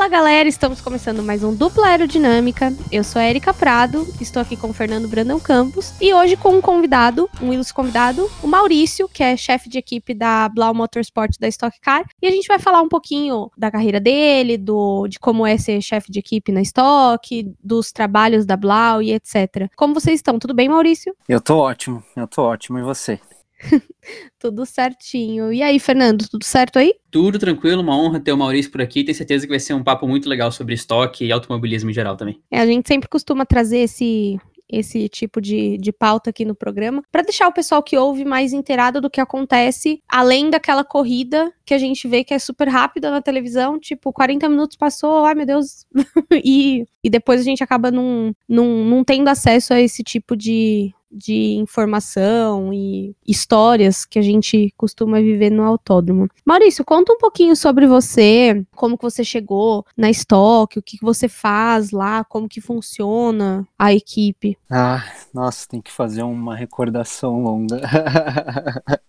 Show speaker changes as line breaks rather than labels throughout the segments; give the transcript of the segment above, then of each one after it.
Fala galera, estamos começando mais um Dupla Aerodinâmica. Eu sou a Erika Prado, estou aqui com o Fernando Brandão Campos e hoje com um convidado, um ilustre convidado, o Maurício, que é chefe de equipe da Blau Motorsport da Stock Car. E a gente vai falar um pouquinho da carreira dele, do, de como é ser chefe de equipe na Stock, dos trabalhos da Blau e etc. Como vocês estão? Tudo bem, Maurício?
Eu tô ótimo, eu tô ótimo. E você?
tudo certinho. E aí, Fernando, tudo certo aí?
Tudo tranquilo, uma honra ter o Maurício por aqui. Tenho certeza que vai ser um papo muito legal sobre estoque e automobilismo em geral também.
É, a gente sempre costuma trazer esse esse tipo de, de pauta aqui no programa, para deixar o pessoal que ouve mais inteirado do que acontece, além daquela corrida que a gente vê que é super rápida na televisão, tipo, 40 minutos passou, ai meu Deus, e, e depois a gente acaba não, tendo acesso a esse tipo de, de informação e histórias que a gente costuma viver no autódromo. Maurício, conta um pouquinho sobre você, como que você chegou na estoque, o que, que você faz lá, como que funciona a equipe.
Ah, nossa, tem que fazer uma recordação longa.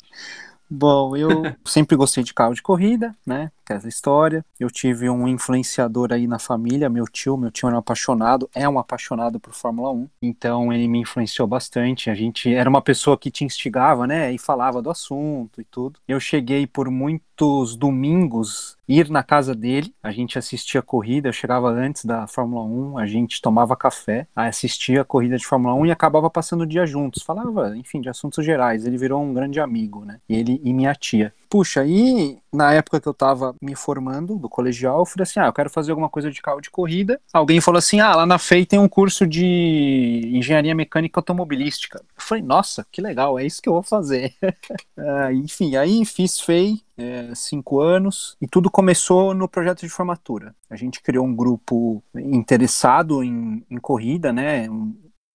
Bom, eu sempre gostei de carro de corrida, né? Essa história. Eu tive um influenciador aí na família, meu tio. Meu tio era um apaixonado, é um apaixonado por Fórmula 1. Então ele me influenciou bastante. A gente era uma pessoa que te instigava, né? E falava do assunto e tudo. Eu cheguei por muitos domingos ir na casa dele. A gente assistia a corrida. Eu chegava antes da Fórmula 1, a gente tomava café, assistia a corrida de Fórmula 1 e acabava passando o dia juntos. Falava, enfim, de assuntos gerais. Ele virou um grande amigo, né? Ele e minha tia. Puxa, e na época que eu tava me formando do colegial, eu falei assim: ah, eu quero fazer alguma coisa de carro de corrida. Alguém falou assim: ah, lá na FEI tem um curso de engenharia mecânica automobilística. Eu falei: nossa, que legal, é isso que eu vou fazer. ah, enfim, aí fiz FEI, é, cinco anos, e tudo começou no projeto de formatura. A gente criou um grupo interessado em, em corrida, né?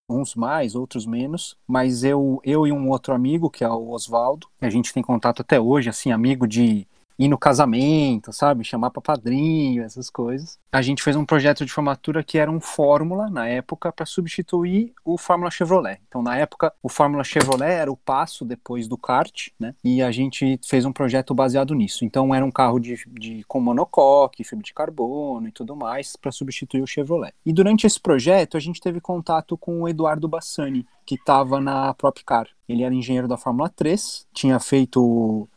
Uns mais, outros menos, mas eu, eu e um outro amigo, que é o Oswaldo, a gente tem contato até hoje, assim, amigo de ir no casamento, sabe? Chamar para padrinho, essas coisas. A gente fez um projeto de formatura que era um Fórmula, na época, para substituir o Fórmula Chevrolet. Então, na época, o Fórmula Chevrolet era o passo depois do kart, né? E a gente fez um projeto baseado nisso. Então, era um carro de, de com monocoque, fibra de carbono e tudo mais, para substituir o Chevrolet. E durante esse projeto, a gente teve contato com o Eduardo Bassani, que estava na Propcar. Ele era engenheiro da Fórmula 3, tinha feito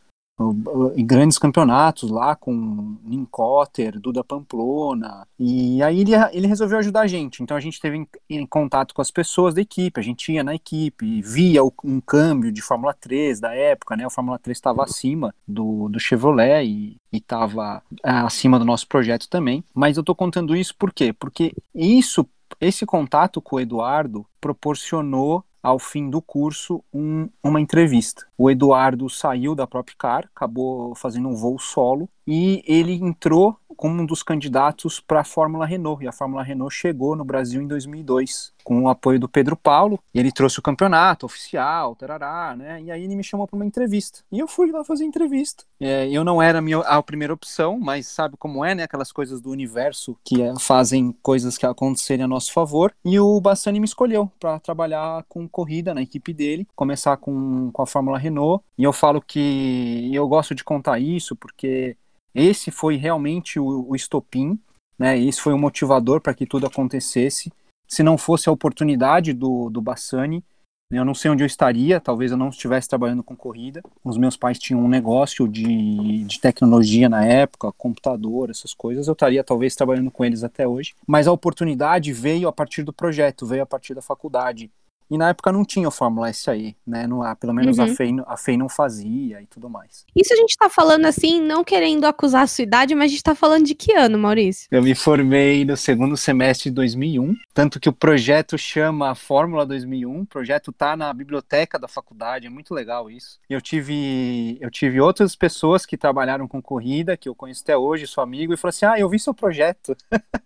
em grandes campeonatos lá com Nincotter, Duda Pamplona. E aí ele, ele resolveu ajudar a gente. Então a gente teve em, em, contato com as pessoas da equipe, a gente ia na equipe, via o, um câmbio de Fórmula 3 da época, né? O Fórmula 3 estava acima do, do Chevrolet e estava é, acima do nosso projeto também. Mas eu estou contando isso por quê? Porque isso, esse contato com o Eduardo proporcionou ao fim do curso, um, uma entrevista. O Eduardo saiu da própria car, acabou fazendo um voo solo e ele entrou como um dos candidatos para a Fórmula Renault. E a Fórmula Renault chegou no Brasil em 2002, com o apoio do Pedro Paulo. E ele trouxe o campeonato oficial, tarará, né? E aí ele me chamou para uma entrevista. E eu fui lá fazer entrevista. É, eu não era a, minha, a primeira opção, mas sabe como é, né? Aquelas coisas do universo que é, fazem coisas que acontecerem a nosso favor. E o Bassani me escolheu para trabalhar com corrida na equipe dele, começar com, com a Fórmula Renault. E eu falo que eu gosto de contar isso porque esse foi realmente o, o estopim, né? Esse foi o motivador para que tudo acontecesse. Se não fosse a oportunidade do, do Bassani, né, eu não sei onde eu estaria, talvez eu não estivesse trabalhando com corrida. Os meus pais tinham um negócio de, de tecnologia na época, computador, essas coisas. Eu estaria talvez trabalhando com eles até hoje. Mas a oportunidade veio a partir do projeto, veio a partir da faculdade. E na época não tinha o Fórmula S aí, né? Não, pelo menos uhum. a, FEI, a FEI não fazia e tudo mais.
Isso a gente tá falando assim, não querendo acusar a sua idade, mas a gente tá falando de que ano, Maurício?
Eu me formei no segundo semestre de 2001, tanto que o projeto chama Fórmula 2001, o projeto tá na biblioteca da faculdade, é muito legal isso. Eu tive, eu tive outras pessoas que trabalharam com corrida, que eu conheço até hoje, sou amigo, e falou assim, ah, eu vi seu projeto.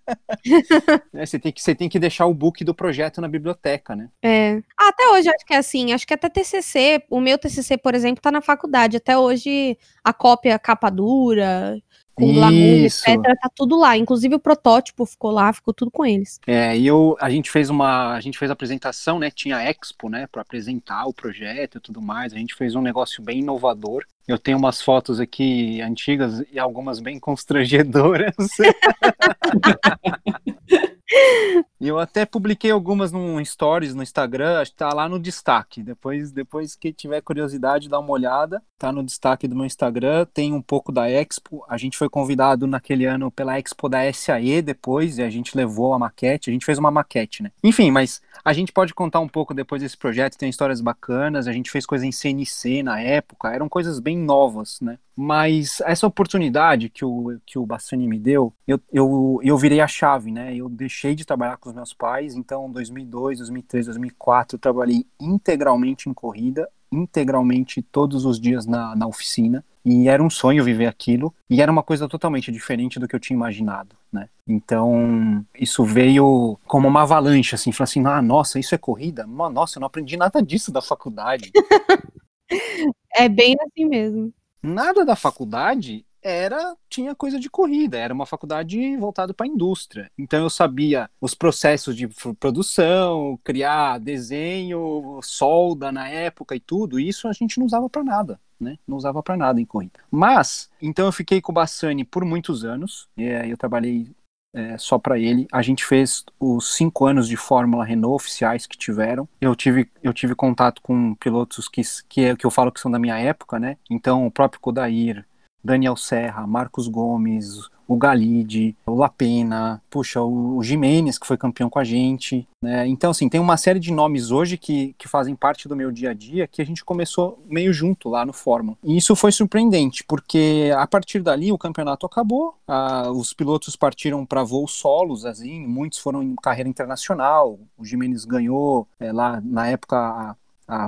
é, você, tem que, você tem que deixar o book do projeto na biblioteca, né?
É. Ah, até hoje acho que é assim. Acho que até TCC, o meu TCC, por exemplo, tá na faculdade. Até hoje a cópia capa dura. com glamour, etc. Tá tudo lá. Inclusive o protótipo ficou lá, ficou tudo com eles.
É, e eu, a gente fez uma, a gente fez a apresentação, né? Tinha Expo, né? Para apresentar o projeto e tudo mais. A gente fez um negócio bem inovador. Eu tenho umas fotos aqui antigas e algumas bem constrangedoras. E eu até publiquei algumas no Stories no Instagram, acho que tá lá no destaque. Depois, depois que tiver curiosidade, dá uma olhada. Tá no destaque do meu Instagram. Tem um pouco da Expo. A gente foi convidado naquele ano pela Expo da SAE depois, e a gente levou a maquete. A gente fez uma maquete, né? Enfim, mas a gente pode contar um pouco depois desse projeto. Tem histórias bacanas. A gente fez coisa em CNC na época. Eram coisas bem novas, né? Mas essa oportunidade que o, que o Bassani me deu, eu, eu, eu virei a chave, né? Eu deixei de trabalhar com os meus pais, então 2002, 2003, 2004 eu trabalhei integralmente em corrida, integralmente todos os dias na, na oficina. E era um sonho viver aquilo, e era uma coisa totalmente diferente do que eu tinha imaginado, né? Então, isso veio como uma avalanche, assim, falou assim, ah, nossa, isso é corrida? Nossa, eu não aprendi nada disso da faculdade.
é bem assim mesmo
nada da faculdade era tinha coisa de corrida, era uma faculdade voltada para a indústria. Então eu sabia os processos de produção, criar desenho, solda na época e tudo. E isso a gente não usava para nada, né? Não usava para nada em corrida. Mas então eu fiquei com o Bassani por muitos anos. eu trabalhei é, só para ele. A gente fez os cinco anos de Fórmula Renault oficiais que tiveram. Eu tive, eu tive contato com pilotos que, que, é, que eu falo que são da minha época, né? Então, o próprio Kodair, Daniel Serra, Marcos Gomes, o Galide, o Lapena, puxa, o, Jimenez, que foi campeão com a gente. Né? Então, assim, tem uma série de nomes hoje que, que fazem parte do meu dia a dia que a gente começou meio junto lá no Fórmula. E isso foi surpreendente, porque a partir dali o campeonato acabou, a, os pilotos partiram para voos solos, assim, muitos foram em carreira internacional. O Jimenez ganhou é, lá na época a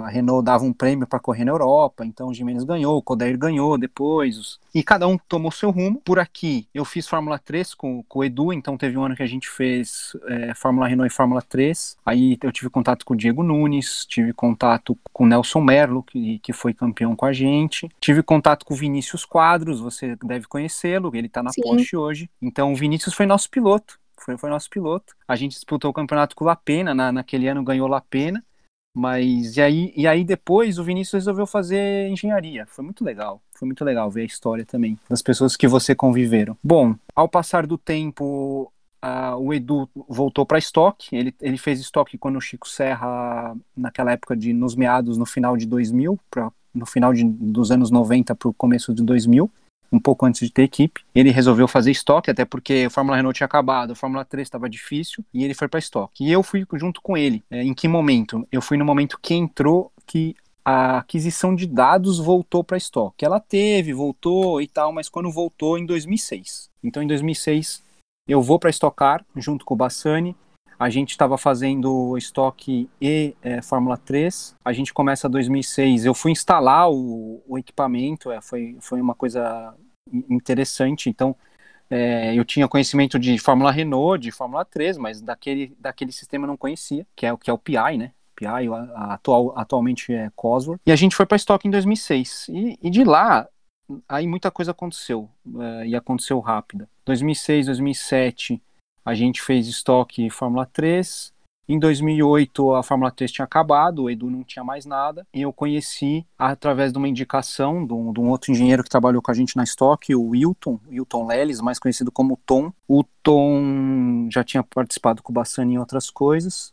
Renault dava um prêmio para correr na Europa, então o Jimenez ganhou, o Codair ganhou depois, e cada um tomou seu rumo. Por aqui, eu fiz Fórmula 3 com, com o Edu, então teve um ano que a gente fez é, Fórmula Renault e Fórmula 3. Aí eu tive contato com o Diego Nunes, tive contato com o Nelson Merlo, que, que foi campeão com a gente, tive contato com o Vinícius Quadros, você deve conhecê-lo, ele está na Sim. Porsche hoje. Então o Vinícius foi nosso piloto. Foi, foi nosso piloto. A gente disputou o campeonato com o Lapena, na, naquele ano ganhou Lapena. Mas e aí, e aí depois o Vinícius resolveu fazer engenharia. Foi muito legal. Foi muito legal ver a história também das pessoas que você conviveram. Bom, ao passar do tempo, uh, o Edu voltou para estoque. Ele, ele fez estoque quando o Chico Serra, naquela época de nos meados, no final de 2000, pra, no final de, dos anos 90 para o começo de 2000 um pouco antes de ter equipe. Ele resolveu fazer estoque, até porque a Fórmula Renault tinha acabado, a Fórmula 3 estava difícil, e ele foi para estoque. E eu fui junto com ele. É, em que momento? Eu fui no momento que entrou que a aquisição de dados voltou para estoque. Ela teve, voltou e tal, mas quando voltou em 2006. Então em 2006 eu vou para estocar junto com o Bassani a gente estava fazendo estoque e é, Fórmula 3. A gente começa 2006. Eu fui instalar o, o equipamento, é, foi, foi uma coisa interessante. Então, é, eu tinha conhecimento de Fórmula Renault, de Fórmula 3, mas daquele, daquele sistema eu não conhecia, que é o que é o PI, né? PI, a, a atual, atualmente é Cosworth. E a gente foi para estoque em 2006. E, e, de lá, aí muita coisa aconteceu, é, e aconteceu rápida. 2006, 2007 a gente fez estoque Fórmula 3. Em 2008 a Fórmula 3 tinha acabado, o Edu não tinha mais nada, e eu conheci através de uma indicação de um, de um outro engenheiro que trabalhou com a gente na estoque, o Wilton, Wilton Leles, mais conhecido como Tom. O Tom já tinha participado com o Bassani em outras coisas.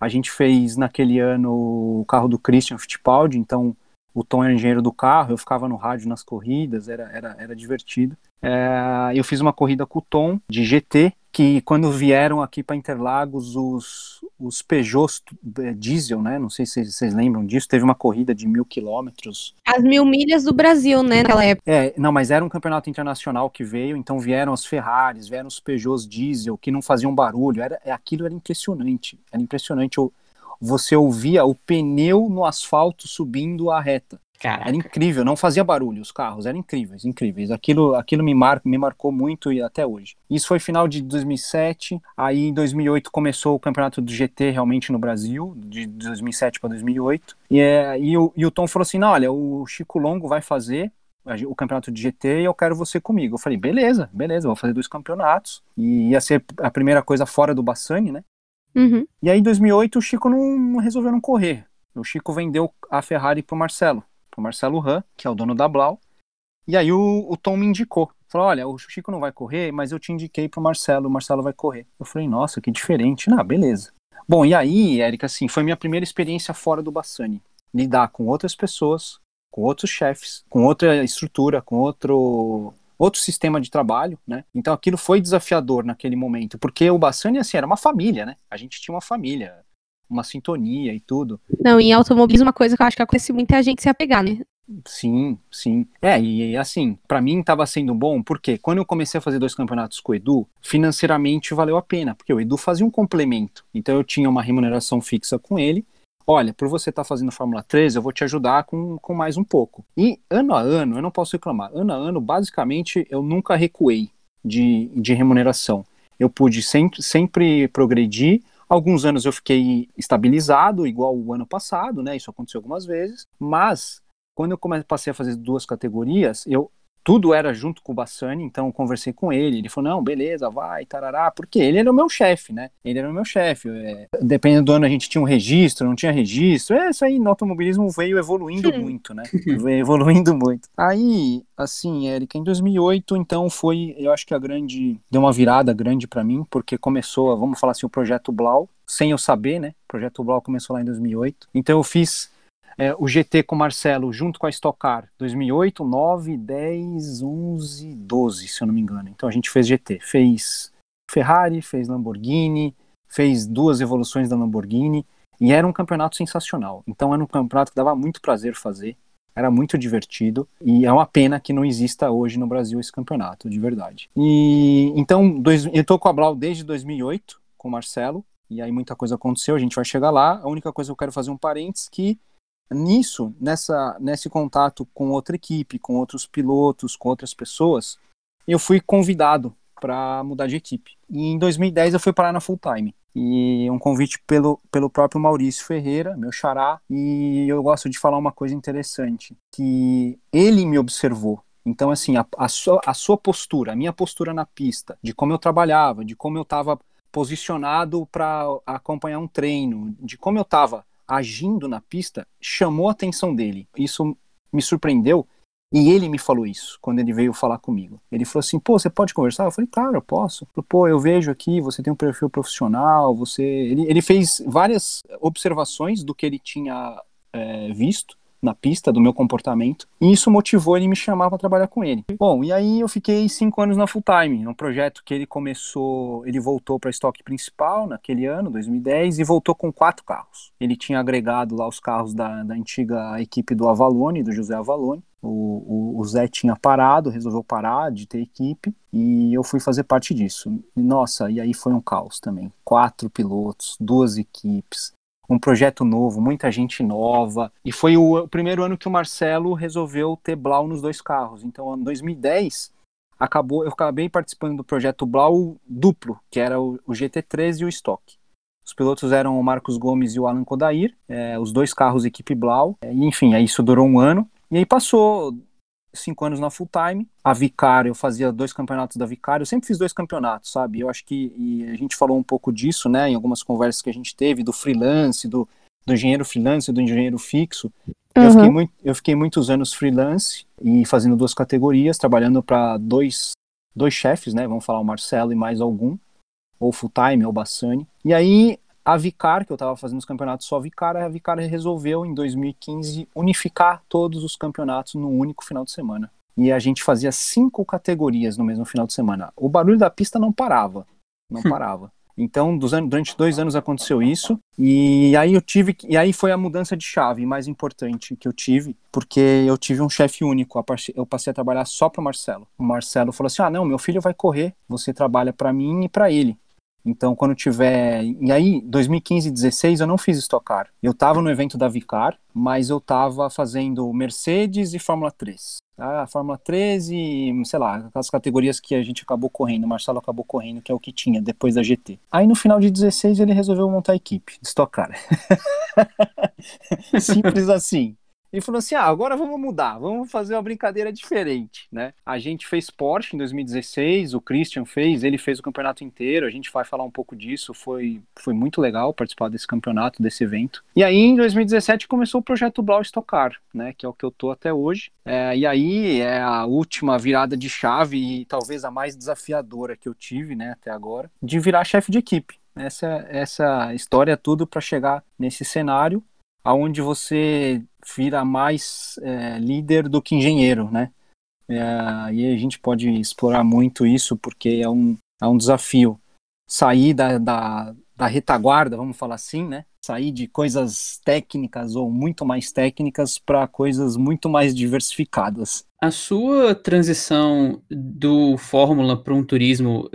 A gente fez naquele ano o carro do Christian Fittipaldi, então o Tom era engenheiro do carro, eu ficava no rádio nas corridas, era, era, era divertido. É, eu fiz uma corrida com o Tom de GT, que quando vieram aqui para Interlagos, os, os Peugeot é, diesel, né? Não sei se vocês lembram disso, teve uma corrida de mil quilômetros.
As mil milhas do Brasil, né, naquela época.
É, não, mas era um campeonato internacional que veio, então vieram as Ferraris, vieram os Peugeots diesel, que não faziam barulho, era, é, aquilo era impressionante, era impressionante. Você ouvia o pneu no asfalto subindo a reta. Caraca. Era incrível, não fazia barulho os carros, eram incríveis, incríveis. Aquilo, aquilo me, mar, me marcou muito e até hoje. Isso foi final de 2007, aí em 2008 começou o campeonato do GT realmente no Brasil, de 2007 para 2008. E, é, e, o, e o Tom falou assim: não, olha, o Chico Longo vai fazer, o campeonato de GT e eu quero você comigo. Eu falei, beleza, beleza, vou fazer dois campeonatos. E ia ser a primeira coisa fora do Bassani, né?
Uhum.
E aí, em 2008, o Chico não resolveu não correr. O Chico vendeu a Ferrari pro Marcelo, pro Marcelo Ran, que é o dono da Blau. E aí o, o Tom me indicou. Falou, olha, o Chico não vai correr, mas eu te indiquei pro Marcelo, o Marcelo vai correr. Eu falei, nossa, que diferente. Não, beleza. Bom, e aí, Érica, assim, foi minha primeira experiência fora do Bassani. Lidar com outras pessoas, com outros chefes, com outra estrutura, com outro outro sistema de trabalho, né? Então aquilo foi desafiador naquele momento, porque o Bassani, assim, era uma família, né? A gente tinha uma família, uma sintonia e tudo.
Não, em automobilismo, uma coisa que eu acho que acontece muita gente se apegar, né?
Sim, sim. É, e assim, para mim estava sendo bom, porque quando eu comecei a fazer dois campeonatos com o Edu, financeiramente valeu a pena, porque o Edu fazia um complemento. Então eu tinha uma remuneração fixa com ele. Olha, por você estar tá fazendo Fórmula 3, eu vou te ajudar com, com mais um pouco. E ano a ano, eu não posso reclamar, ano a ano, basicamente, eu nunca recuei de, de remuneração. Eu pude sempre, sempre progredir, Alguns anos eu fiquei estabilizado, igual o ano passado, né? Isso aconteceu algumas vezes. Mas quando eu passei a fazer duas categorias, eu tudo era junto com o Bassani, então eu conversei com ele, ele falou, não, beleza, vai, tarará, porque ele era o meu chefe, né? Ele era o meu chefe. É, dependendo do ano a gente tinha um registro, não tinha registro. É, isso aí no automobilismo veio evoluindo muito, né? veio evoluindo muito. Aí, assim, Érica, em 2008, então foi, eu acho que a grande, deu uma virada grande para mim, porque começou, vamos falar assim, o projeto Blau, sem eu saber, né? O projeto Blau começou lá em 2008. Então eu fiz é, o GT com o Marcelo junto com a Stock Car 2008, 9, 10, 11, 12, se eu não me engano. Então a gente fez GT, fez Ferrari, fez Lamborghini, fez duas evoluções da Lamborghini e era um campeonato sensacional. Então era um campeonato que dava muito prazer fazer, era muito divertido e é uma pena que não exista hoje no Brasil esse campeonato, de verdade. E então dois, eu tô com a Blau desde 2008 com o Marcelo e aí muita coisa aconteceu, a gente vai chegar lá. A única coisa que eu quero fazer um parênteses que nisso, nessa, nesse contato com outra equipe, com outros pilotos, com outras pessoas, eu fui convidado para mudar de equipe. E em 2010 eu fui parar na Full Time. E um convite pelo, pelo próprio Maurício Ferreira, meu xará, e eu gosto de falar uma coisa interessante, que ele me observou. Então, assim, a, a, sua, a sua postura, a minha postura na pista, de como eu trabalhava, de como eu estava posicionado para acompanhar um treino, de como eu estava agindo na pista chamou a atenção dele. Isso me surpreendeu e ele me falou isso quando ele veio falar comigo. Ele falou assim: pô, você pode conversar? Eu falei: claro, eu posso. Falei, pô, eu vejo aqui, você tem um perfil profissional, você. Ele, ele fez várias observações do que ele tinha é, visto na pista do meu comportamento. E isso motivou ele me chamar para trabalhar com ele. Bom, e aí eu fiquei cinco anos na Full Time, um projeto que ele começou, ele voltou para estoque principal naquele ano, 2010, e voltou com quatro carros. Ele tinha agregado lá os carros da, da antiga equipe do Avalone, do José Avalone. O, o, o, Zé tinha parado, resolveu parar de ter equipe e eu fui fazer parte disso. Nossa, e aí foi um caos também. Quatro pilotos, duas equipes, um projeto novo, muita gente nova. E foi o, o, primeiro ano que o Marcelo resolveu ter Blau nos dois carros. Então, em 2010, acabou, eu acabei participando do projeto Blau duplo, que era o, o GT3 e o Stock. Os pilotos eram o Marcos Gomes e o Alan Kodair, é, os dois carros equipe Blau. É, enfim, aí isso durou um ano. E aí passou cinco anos na full time. A Vicário, eu fazia dois campeonatos da Vicário. Eu sempre fiz dois campeonatos, sabe? Eu acho que a gente falou um pouco disso, né, em algumas conversas que a gente teve, do freelance, do, do engenheiro freelance, do engenheiro fixo. Uhum. Eu, fiquei muito, eu fiquei muitos anos freelance e fazendo duas categorias, trabalhando para dois, dois chefes, né? Vamos falar o Marcelo e mais algum, ou full time, ou Bassani. E aí a Vicar, que eu estava fazendo os campeonatos só Vicar, a Vicar resolveu em 2015 unificar todos os campeonatos num único final de semana. E a gente fazia cinco categorias no mesmo final de semana. O barulho da pista não parava, não hum. parava. Então, durante dois anos aconteceu isso, e aí eu tive, e aí foi a mudança de chave mais importante que eu tive, porque eu tive um chefe único, eu passei a trabalhar só para o Marcelo. O Marcelo falou assim: "Ah, não, meu filho vai correr, você trabalha para mim e para ele". Então, quando tiver. E aí, 2015 e 2016, eu não fiz Stock Car. Eu estava no evento da Vicar, mas eu estava fazendo Mercedes e Fórmula 3. Ah, Fórmula 3 e, sei lá, aquelas categorias que a gente acabou correndo, o Marcelo acabou correndo, que é o que tinha depois da GT. Aí no final de 16 ele resolveu montar a equipe de Stock Car. Simples assim. E falou assim: ah, agora vamos mudar, vamos fazer uma brincadeira diferente, né? A gente fez Porsche em 2016, o Christian fez, ele fez o campeonato inteiro, a gente vai falar um pouco disso, foi, foi muito legal participar desse campeonato, desse evento. E aí, em 2017, começou o projeto Blau Stock Car, né? Que é o que eu tô até hoje. É, e aí é a última virada de chave e talvez a mais desafiadora que eu tive, né, até agora, de virar chefe de equipe. Essa, essa história é tudo para chegar nesse cenário aonde você vira mais é, líder do que engenheiro, né? É, e a gente pode explorar muito isso porque é um, é um desafio. Sair da, da, da retaguarda, vamos falar assim, né? Sair de coisas técnicas ou muito mais técnicas para coisas muito mais diversificadas.
A sua transição do Fórmula para um turismo,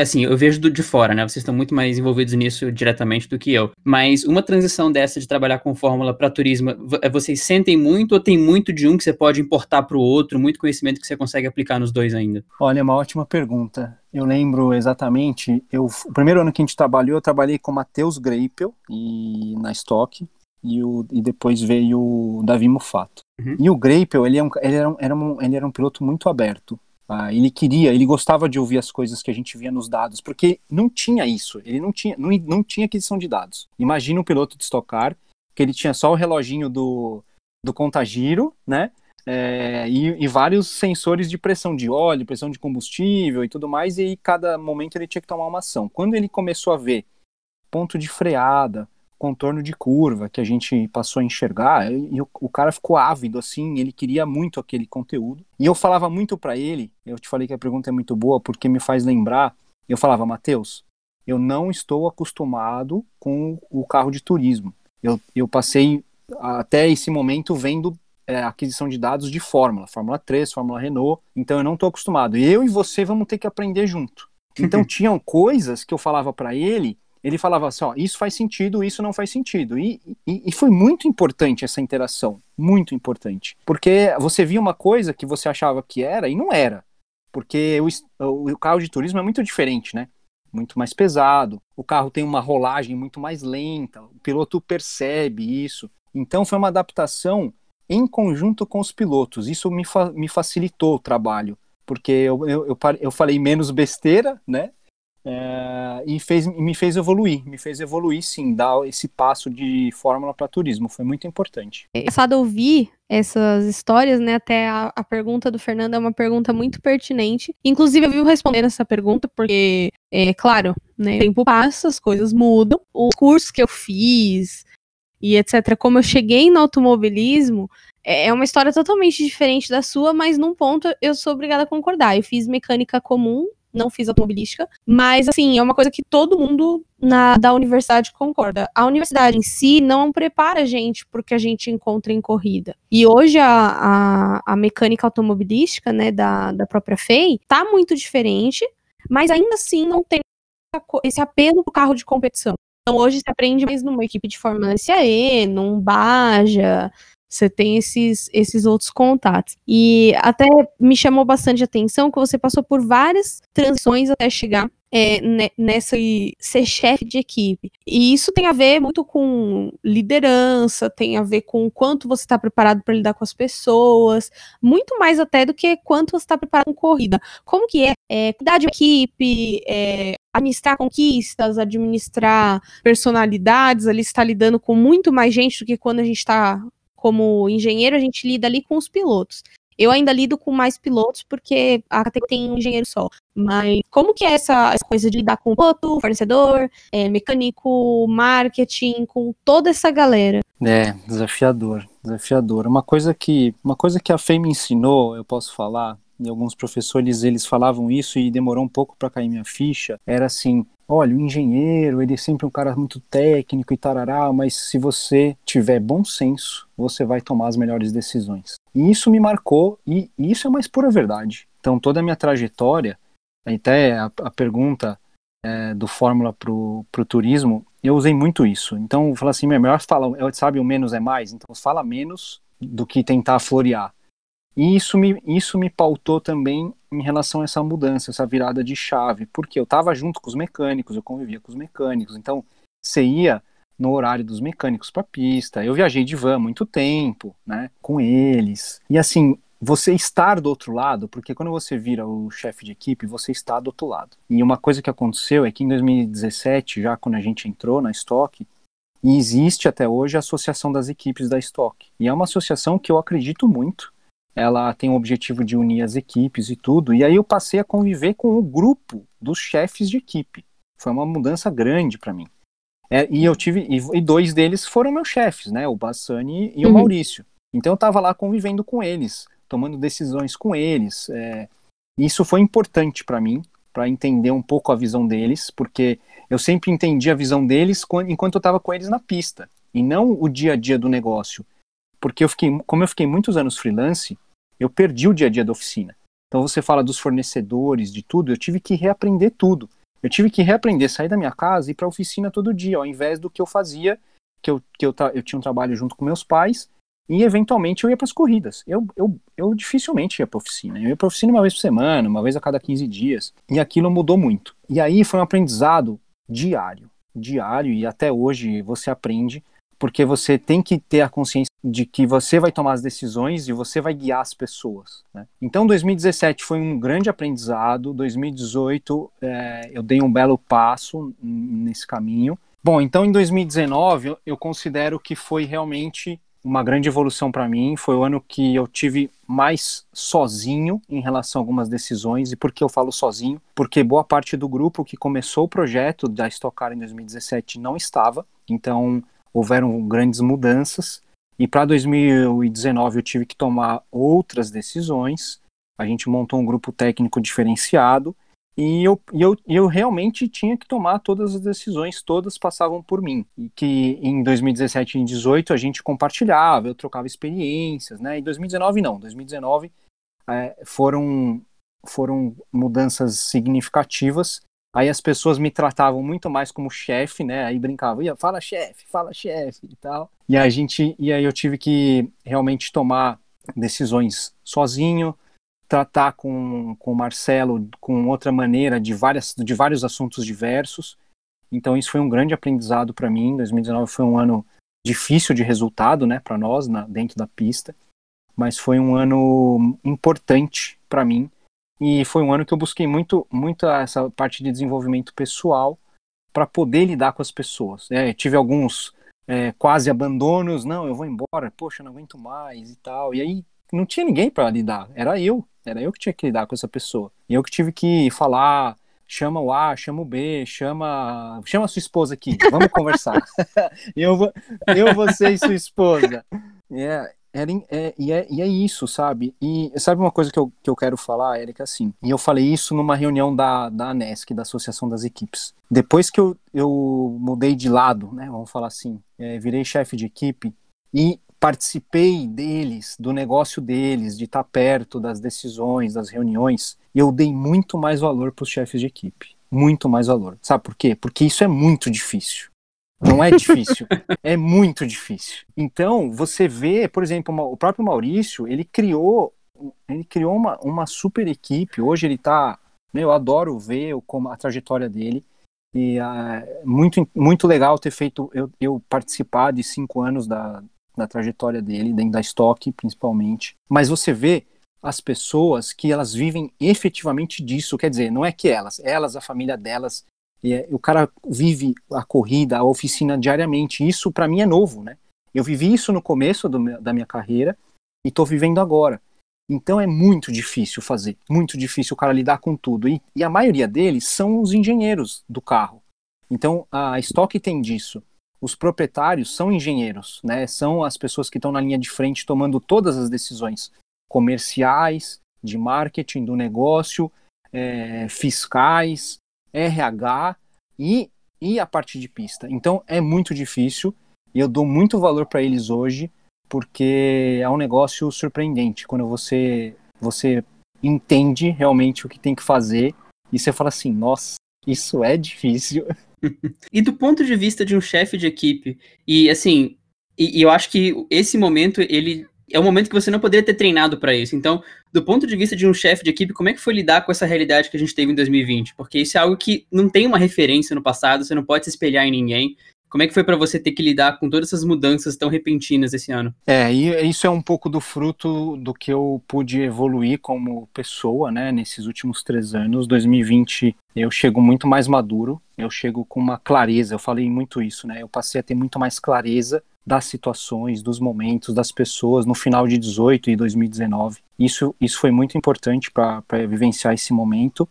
assim, eu vejo de fora, né? Vocês estão muito mais envolvidos nisso diretamente do que eu. Mas uma transição dessa de trabalhar com Fórmula para turismo, é, vocês sentem muito ou tem muito de um que você pode importar para o outro, muito conhecimento que você consegue aplicar nos dois ainda?
Olha, é uma ótima pergunta. Eu lembro exatamente, eu, o primeiro ano que a gente trabalhou, eu trabalhei com Matheus Greipel e na Stock e, o, e depois veio o Davi Mufato. Uhum. E o Greipel, ele, é um, ele, era um, era um, ele era um piloto muito aberto. Ah, ele queria, ele gostava de ouvir as coisas que a gente via nos dados, porque não tinha isso, ele não tinha, não, não tinha aquisição de dados. Imagina um piloto de Stock Car, que ele tinha só o reloginho do, do contagiro, né? É, e, e, vários sensores de pressão de óleo, pressão de combustível e tudo mais, e cada momento ele tinha que tomar uma ação. Quando ele começou a ver ponto de freada, contorno de curva que a gente passou a enxergar e o, o, cara ficou ávido assim, ele queria muito aquele conteúdo. E eu falava muito para ele, eu te falei que a pergunta é muito boa porque me faz lembrar, eu falava, Matheus, eu não estou acostumado com o carro de turismo. Eu, eu passei até esse momento vendo é, aquisição de dados de Fórmula, Fórmula 3, Fórmula Renault, então eu não estou acostumado. Eu e você vamos ter que aprender junto. Então tinham coisas que eu falava para ele ele falava assim, ó, isso faz sentido, isso não faz sentido. E, e, e, foi muito importante essa interação, muito importante. Porque você via uma coisa que você achava que era e não era. Porque o, o carro de turismo é muito diferente, né? Muito mais pesado, o carro tem uma rolagem muito mais lenta, o piloto percebe isso. Então foi uma adaptação em conjunto com os pilotos. Isso me, fa me facilitou o trabalho, porque eu, eu, eu, eu falei menos besteira, né? É, e fez, me fez evoluir, me fez evoluir sim, dar esse passo de fórmula para turismo, foi muito importante.
É engraçado ouvir essas histórias, né? Até a, a, pergunta do Fernando é uma pergunta muito pertinente. Inclusive, eu vivo respondendo essa pergunta, porque, é claro, né? O tempo passa, as coisas mudam. Os cursos que eu fiz e etc., como eu cheguei no automobilismo, é, é uma história totalmente diferente da sua, mas num ponto eu sou obrigada a concordar. Eu fiz mecânica comum não fiz automobilística, mas assim, é uma coisa que todo mundo na, da universidade concorda. A universidade em si não prepara a gente porque a gente encontra em corrida. E hoje a, a, a mecânica automobilística, né, da, da própria FEI, tá muito diferente, mas ainda assim não tem esse apelo pro carro de competição. Então hoje se aprende mais numa equipe de Fórmula SAE, num Baja, você tem esses, esses outros contatos. E até me chamou bastante atenção que você passou por várias transições até chegar é, nessa ser chefe de equipe. E isso tem a ver muito com liderança, tem a ver com quanto você está preparado para lidar com as pessoas, muito mais até do que quanto você está preparado com corrida. Como que é, é cuidar de equipe, é, administrar conquistas, administrar personalidades, ali está lidando com muito mais gente do que quando a gente está como engenheiro, a gente lida ali com os pilotos. Eu ainda lido com mais pilotos porque a categoria tem um engenheiro só. Mas como que é essa, essa coisa de lidar com piloto, fornecedor, é, mecânico, marketing, com toda essa galera?
É, desafiador, desafiador. Uma coisa que, uma coisa que a FEI me ensinou, eu posso falar, e alguns professores eles falavam isso e demorou um pouco para cair minha ficha, era assim, olha, o engenheiro, ele é sempre um cara muito técnico e tarará, mas se você tiver bom senso, você vai tomar as melhores decisões. E isso me marcou, e, isso é mais pura verdade. Então, toda a minha trajetória, até a, a pergunta é, do Fórmula para o turismo, eu usei muito isso. Então, eu falo assim, é melhor falar, sabe, o menos é mais, então fala menos do que tentar florear. E isso me, isso me pautou também em relação a essa mudança, essa virada de chave, porque eu estava junto com os mecânicos, eu convivia com os mecânicos, então você ia no horário dos mecânicos para pista. Eu viajei de van muito tempo, né, com eles. E assim, você estar do outro lado, porque quando você vira o chefe de equipe, você está do outro lado. E uma coisa que aconteceu é que em 2017, já quando a gente entrou na Stock, e existe até hoje a Associação das Equipes da Stock. E é uma associação que eu acredito muito. Ela tem o objetivo de unir as equipes e tudo. E aí eu passei a conviver com o grupo dos chefes de equipe. Foi uma mudança grande para mim. É, e eu tive e, e, dois deles foram meus chefes, né? O Bassani e uhum. o Maurício. Então eu estava lá convivendo com eles, tomando decisões com eles. É, isso foi importante para mim, para entender um pouco a visão deles, porque eu sempre entendi a visão deles enquanto eu estava com eles na pista e não o dia a dia do negócio, porque eu fiquei, como eu fiquei muitos anos freelance, eu perdi o dia a dia da oficina. Então você fala dos fornecedores, de tudo, eu tive que reaprender tudo. Eu tive que reaprender, sair da minha casa e ir para a oficina todo dia, ao invés do que eu fazia, que eu, que eu, eu tinha um trabalho junto com meus pais, e eventualmente eu ia para as corridas. Eu, eu, eu dificilmente ia para oficina. Eu ia para oficina uma vez por semana, uma vez a cada 15 dias, e aquilo mudou muito. E aí foi um aprendizado diário, diário, e até hoje você aprende porque você tem que ter a consciência de que você vai tomar as decisões e você vai guiar as pessoas. Né? Então, 2017 foi um grande aprendizado. 2018 é, eu dei um belo passo nesse caminho. Bom, então em 2019 eu considero que foi realmente uma grande evolução para mim. Foi o ano que eu tive mais sozinho em relação a algumas decisões. E por que eu falo sozinho? Porque boa parte do grupo que começou o projeto da Stock Car em 2017 não estava. Então houveram grandes mudanças. E para 2019 eu tive que tomar outras decisões. A gente montou um grupo técnico diferenciado e eu, eu, eu realmente tinha que tomar todas as decisões, todas passavam por mim. E que em 2017 e 2018 a gente compartilhava, eu trocava experiências, né? Em 2019 não, 2019 é, foram, foram mudanças significativas Aí as pessoas me tratavam muito mais como chefe, né? Aí brincavam, ia, fala chefe, fala chefe e tal. E a gente, e aí eu tive que realmente tomar decisões sozinho, tratar com, com o Marcelo com outra maneira de várias de vários assuntos diversos. Então isso foi um grande aprendizado para mim. 2019 foi um ano difícil de resultado, né, para nós na, dentro da pista, mas foi um ano importante para mim e foi um ano que eu busquei muito, muito essa parte de desenvolvimento pessoal para poder lidar com as pessoas. É, tive alguns é, quase abandonos, não, eu vou embora, poxa, não aguento mais e tal. E aí não tinha ninguém para lidar, era eu, era eu que tinha que lidar com essa pessoa. E eu que tive que falar, chama o A, chama o B, chama, chama a sua esposa aqui, vamos conversar. eu, vou, eu, você e sua esposa. É, era, é, e, é, e é isso, sabe? E sabe uma coisa que eu, que eu quero falar, Érica, assim, e eu falei isso numa reunião da, da ANESC, da Associação das Equipes. Depois que eu, eu mudei de lado, né, vamos falar assim, é, virei chefe de equipe e participei deles, do negócio deles, de estar perto das decisões, das reuniões, eu dei muito mais valor para os chefes de equipe. Muito mais valor. Sabe por quê? Porque isso é muito difícil. Não é difícil, é muito difícil. Então, você vê, por exemplo, o próprio Maurício, ele criou, ele criou uma, uma super equipe. Hoje ele tá, eu adoro ver como a trajetória dele. E uh, muito, muito legal ter feito, eu, eu participar de cinco anos da, da trajetória dele, dentro da Stock, principalmente. Mas você vê as pessoas que elas vivem efetivamente disso, quer dizer, não é que elas, elas, a família delas, é, o cara vive a corrida, a oficina diariamente. Isso para mim é novo, né? Eu vivi isso no começo do, da minha carreira e estou vivendo agora. Então é muito difícil fazer, muito difícil o cara lidar com tudo. E, e a maioria deles são os engenheiros do carro. Então a Stock tem disso. Os proprietários são engenheiros, né? São as pessoas que estão na linha de frente tomando todas as decisões comerciais, de marketing, do negócio, é, fiscais, RH e, e a parte de pista. Então é muito difícil e eu dou muito valor para eles hoje porque é um negócio surpreendente quando você você entende realmente o que tem que fazer e você fala assim, nossa, isso é difícil.
e do ponto de vista de um chefe de equipe, e assim, e, e eu acho que esse momento ele é um momento que você não poderia ter treinado para isso. Então, do ponto de vista de um chefe de equipe, como é que foi lidar com essa realidade que a gente teve em 2020? Porque isso é algo que não tem uma referência no passado, você não pode se espelhar em ninguém. Como é que foi para você ter que lidar com todas essas mudanças tão repentinas esse ano?
É, e isso é um pouco do fruto do que eu pude evoluir como pessoa, né, nesses últimos três anos. 2020 eu chego muito mais maduro, eu chego com uma clareza, eu falei muito isso, né, eu passei a ter muito mais clareza das situações, dos momentos, das pessoas no final de 18 e 2019. Isso, isso foi muito importante para vivenciar esse momento.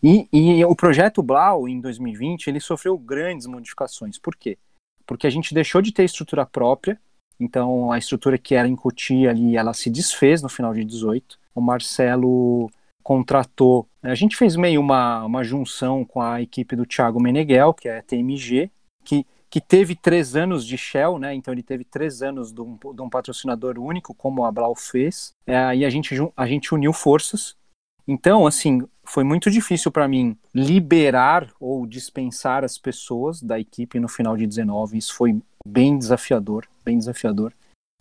E, e, o projeto Blau, em 2020, ele sofreu grandes modificações. Por quê? Porque a gente deixou de ter estrutura própria, então a estrutura que era em Cotia ali, ela se desfez no final de 18. O Marcelo contratou, a gente fez meio uma, uma junção com a equipe do Thiago Meneghel, que é a TMG, que que teve três anos de Shell, né? Então ele teve três anos de um, de um patrocinador único, como a Blau fez. É, e a gente, a gente uniu forças. Então, assim, foi muito difícil para mim liberar ou dispensar as pessoas da equipe no final de 19. Isso foi bem desafiador, bem desafiador.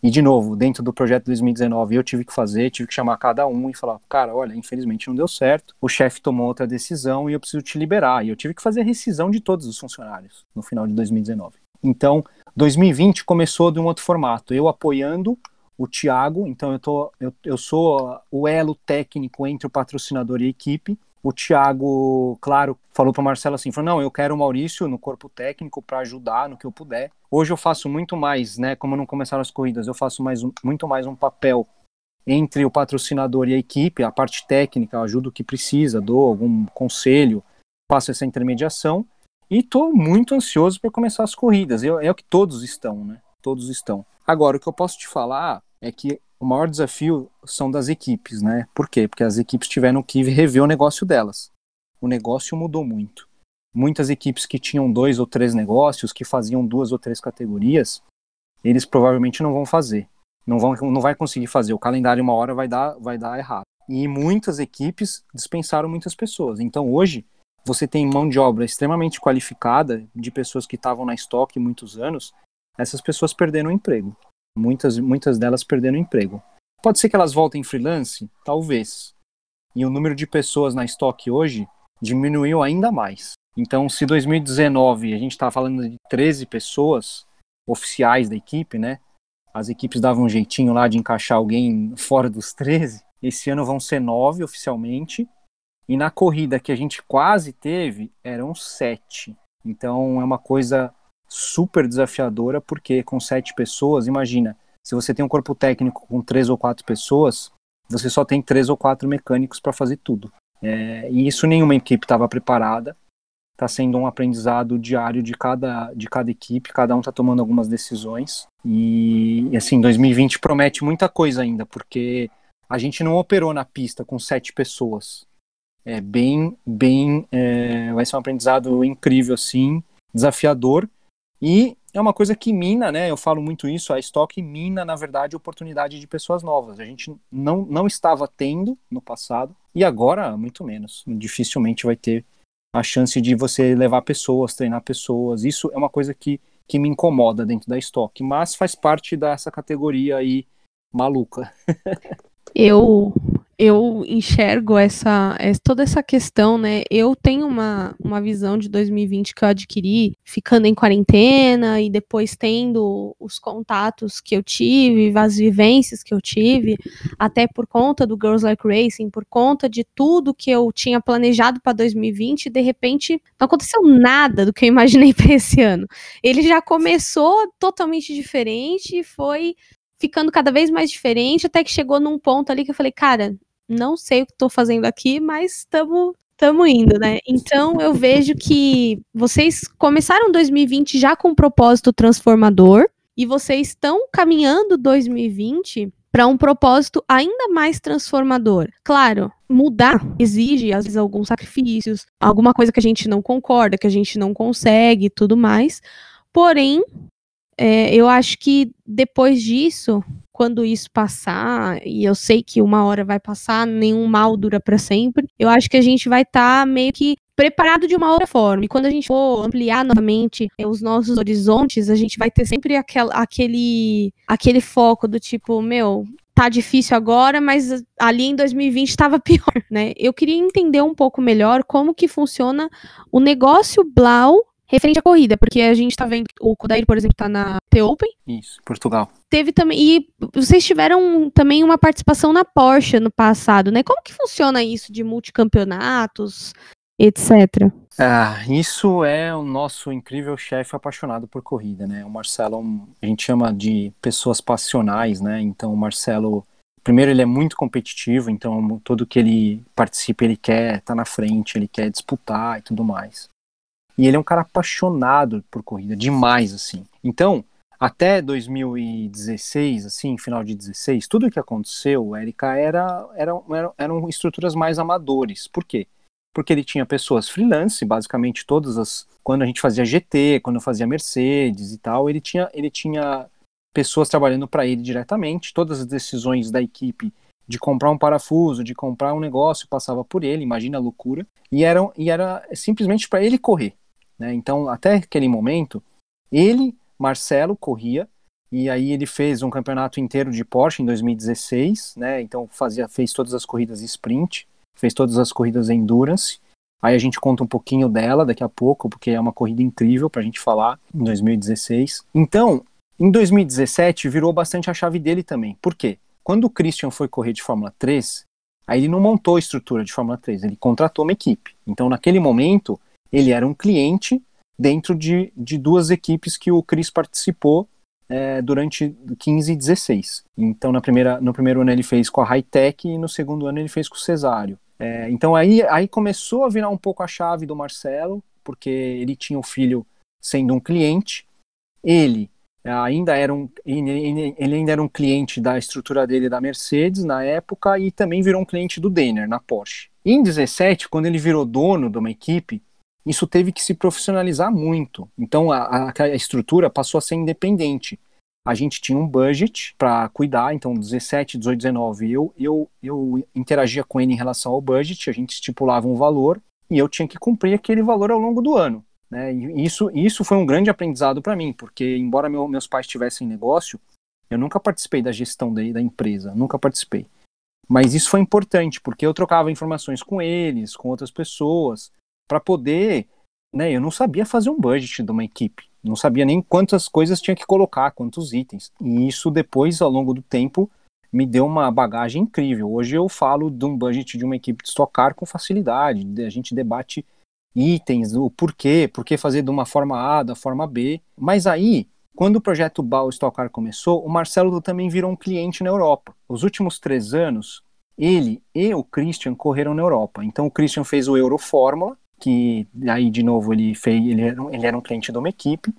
E de novo, dentro do projeto 2019, eu tive que fazer, tive que chamar cada um e falar, cara, olha, infelizmente não deu certo, o chefe tomou outra decisão e eu preciso te liberar. E eu tive que fazer a rescisão de todos os funcionários no final de 2019. Então, 2020 começou de um outro formato, eu apoiando o Thiago, então eu, tô, eu, eu sou o elo técnico entre o patrocinador e a equipe, o Thiago, claro, falou para Marcelo assim, falou, não, eu quero o Maurício no corpo técnico para ajudar no que eu puder. Hoje eu faço muito mais, né, como não começaram as corridas, eu faço mais um, muito mais um papel entre o patrocinador e a equipe, a parte técnica, ajudo o que precisa, dou algum conselho, faço essa intermediação e estou muito ansioso para começar as corridas. Eu, é o que todos estão, né? Todos estão. Agora, o que eu posso te falar é que o maior desafio são das equipes, né? Por quê? Porque as equipes tiveram que rever o negócio delas. O negócio mudou muito. Muitas equipes que tinham dois ou três negócios, que faziam duas ou três categorias, eles provavelmente não vão fazer. Não vão, não vai conseguir fazer. O calendário uma hora vai dar, vai dar errado. E muitas equipes dispensaram muitas pessoas. Então hoje você tem mão de obra extremamente qualificada de pessoas que estavam na estoque muitos anos. Essas pessoas perderam o emprego. Muitas, muitas delas perderam emprego. Pode ser que elas voltem freelance? Talvez. E o número de pessoas na estoque hoje diminuiu ainda mais. Então, se 2019 a gente está falando de 13 pessoas oficiais da equipe, né? As equipes davam um jeitinho lá de encaixar alguém fora dos 13. Esse ano vão ser 9 oficialmente. E na corrida que a gente quase teve, eram 7. Então, é uma coisa super desafiadora, porque com sete pessoas, imagina, se você tem um corpo técnico com três ou quatro pessoas, você só tem três ou quatro mecânicos para fazer tudo. É, e isso nenhuma equipe estava preparada. Está sendo um aprendizado diário de cada, de cada equipe, cada um está tomando algumas decisões. E, assim, 2020 promete muita coisa ainda, porque a gente não operou na pista com sete pessoas. É bem, bem, é, vai ser um aprendizado incrível, assim, desafiador, e é uma coisa que mina, né? Eu falo muito isso, a estoque mina, na verdade, oportunidade de pessoas novas. A gente não, não estava tendo no passado e agora, muito menos. Dificilmente vai ter a chance de você levar pessoas, treinar pessoas. Isso é uma coisa que, que me incomoda dentro da estoque, mas faz parte dessa categoria aí maluca.
eu eu enxergo essa, toda essa questão, né? Eu tenho uma, uma visão de 2020 que eu adquiri ficando em quarentena e depois tendo os contatos que eu tive, as vivências que eu tive, até por conta do Girls Like Racing, por conta de tudo que eu tinha planejado para 2020, e de repente não aconteceu nada do que eu imaginei para esse ano. Ele já começou totalmente diferente e foi ficando cada vez mais diferente, até que chegou num ponto ali que eu falei, cara, não sei o que estou fazendo aqui, mas estamos estamos indo, né? Então eu vejo que vocês começaram 2020 já com um propósito transformador e vocês estão caminhando 2020 para um propósito ainda mais transformador. Claro, mudar exige às vezes alguns sacrifícios, alguma coisa que a gente não concorda, que a gente não consegue, tudo mais. Porém, é, eu acho que depois disso, quando isso passar, e eu sei que uma hora vai passar, nenhum mal dura para sempre, eu acho que a gente vai estar tá meio que preparado de uma outra forma. E quando a gente for ampliar novamente é, os nossos horizontes, a gente vai ter sempre aquel, aquele, aquele foco do tipo, meu, tá difícil agora, mas ali em 2020 estava pior, né? Eu queria entender um pouco melhor como que funciona o negócio Blau referente à corrida, porque a gente tá vendo o Kodair, por exemplo, tá na The Open.
Isso, Portugal.
Teve também. E vocês tiveram também uma participação na Porsche no passado, né? Como que funciona isso de multicampeonatos, etc?
Ah, isso é o nosso incrível chefe apaixonado por corrida, né? O Marcelo, a gente chama de pessoas passionais, né? Então o Marcelo, primeiro ele é muito competitivo, então tudo que ele participa ele quer estar tá na frente, ele quer disputar e tudo mais. E ele é um cara apaixonado por corrida, demais assim. Então, até 2016, assim, final de 16, tudo que aconteceu, Érica, era, era, eram, eram estruturas mais amadores. Por quê? porque ele tinha pessoas freelance, basicamente todas as quando a gente fazia GT, quando eu fazia Mercedes e tal, ele tinha ele tinha pessoas trabalhando para ele diretamente, todas as decisões da equipe de comprar um parafuso, de comprar um negócio, passava por ele, imagina a loucura, e era, e era simplesmente para ele correr. Né? Então, até aquele momento, ele, Marcelo, corria, e aí ele fez um campeonato inteiro de Porsche em 2016, né? então fazia, fez todas as corridas sprint, fez todas as corridas Endurance. Aí a gente conta um pouquinho dela daqui a pouco, porque é uma corrida incrível para a gente falar em 2016. Então, em 2017 virou bastante a chave dele também. Por quê? Quando o Christian foi correr de Fórmula 3, aí ele não montou a estrutura de Fórmula 3, ele contratou uma equipe. Então, naquele momento, ele era um cliente dentro de, de duas equipes que o Chris participou é, durante 15 e 16. Então, na primeira, no primeiro ano ele fez com a Hightech e no segundo ano ele fez com o Cesário. É, então aí, aí começou a virar um pouco a chave do Marcelo, porque ele tinha o filho sendo um cliente, ele ainda era um ele, ele, ainda era um cliente da estrutura dele da Mercedes na época e também virou um cliente do Denner na Porsche. Em 17, quando ele virou dono de uma equipe, isso teve que se profissionalizar muito. Então a, a, a estrutura passou a ser independente a gente tinha um budget para cuidar, então 17, 18, 19, eu, eu, eu interagia com ele em relação ao budget, a gente estipulava um valor e eu tinha que cumprir aquele valor ao longo do ano. Né? E isso, isso foi um grande aprendizado para mim, porque embora meu, meus pais tivessem negócio, eu nunca participei da gestão da, da empresa, nunca participei. Mas isso foi importante, porque eu trocava informações com eles, com outras pessoas, para poder. Né, eu não sabia fazer um budget de uma equipe. Não sabia nem quantas coisas tinha que colocar, quantos itens. E isso depois, ao longo do tempo, me deu uma bagagem incrível. Hoje eu falo de um budget de uma equipe de Stock Car com facilidade. A gente debate itens, o porquê, por que fazer de uma forma A, da forma B. Mas aí, quando o projeto BAL Stock Car começou, o Marcelo também virou um cliente na Europa. Os últimos três anos, ele e o Christian correram na Europa. Então o Christian fez o Euro Fórmula, que aí de novo ele fez, ele era, um, ele era um cliente de uma equipe.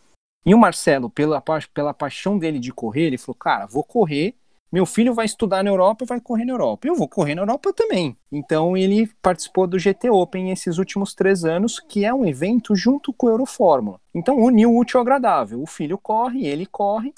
E o Marcelo, pela, pela paixão dele de correr, ele falou: Cara, vou correr. Meu filho vai estudar na Europa e vai correr na Europa. Eu vou correr na Europa também. Então ele participou do GT Open esses últimos três anos, que é um evento junto com o Eurofórmula. Então uniu o útil ao agradável. O filho corre, ele corre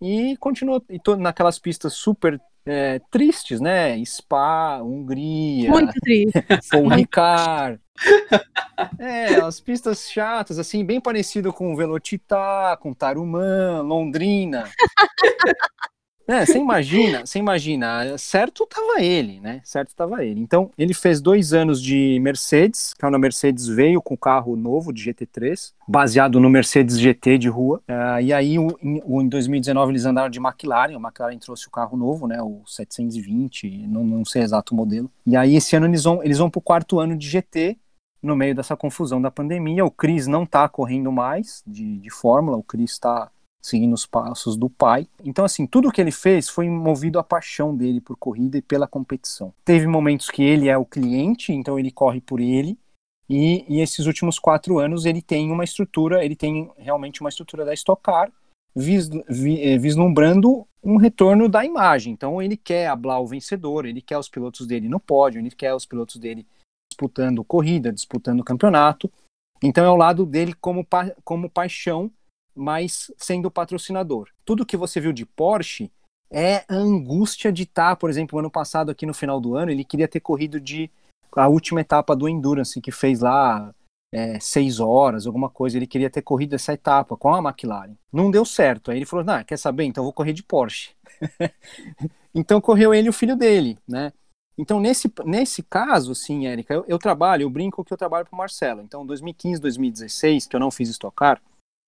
e continua e naquelas pistas super é, tristes, né? Spa, Hungria,
Muito triste.
Paul Ricard, é, as pistas chatas, assim, bem parecido com Velocitar, com Tarumã, Londrina. É, você imagina, você imagina, certo tava ele, né? Certo tava ele. Então, ele fez dois anos de Mercedes, quando a Mercedes veio com o carro novo de GT3, baseado no Mercedes GT de rua. Uh, e aí, o, em, o, em 2019, eles andaram de McLaren, a McLaren trouxe o carro novo, né? O 720, não, não sei exato o modelo. E aí, esse ano, eles vão, eles vão pro quarto ano de GT, no meio dessa confusão da pandemia. O Cris não está correndo mais de, de Fórmula, o Cris está seguindo os passos do pai. Então, assim, tudo que ele fez foi movido à paixão dele por corrida e pela competição. Teve momentos que ele é o cliente, então ele corre por ele. E, e esses últimos quatro anos ele tem uma estrutura, ele tem realmente uma estrutura da Stock Car, vis, eh, vislumbrando um retorno da imagem. Então ele quer hablar o vencedor, ele quer os pilotos dele no pódio, ele quer os pilotos dele disputando corrida, disputando campeonato. Então é o lado dele como, pa como paixão mas sendo patrocinador. Tudo que você viu de Porsche é a angústia de estar, tá, por exemplo, ano passado aqui no final do ano, ele queria ter corrido de a última etapa do Endurance, que fez lá é, seis horas, alguma coisa, ele queria ter corrido essa etapa com a McLaren. Não deu certo, aí ele falou, não, quer saber, então vou correr de Porsche. então correu ele e o filho dele, né? Então, nesse, nesse caso, sim, Érica, eu, eu, trabalho, eu brinco que eu trabalho para o Marcelo. Então, 2015, 2016, que eu não fiz estocar,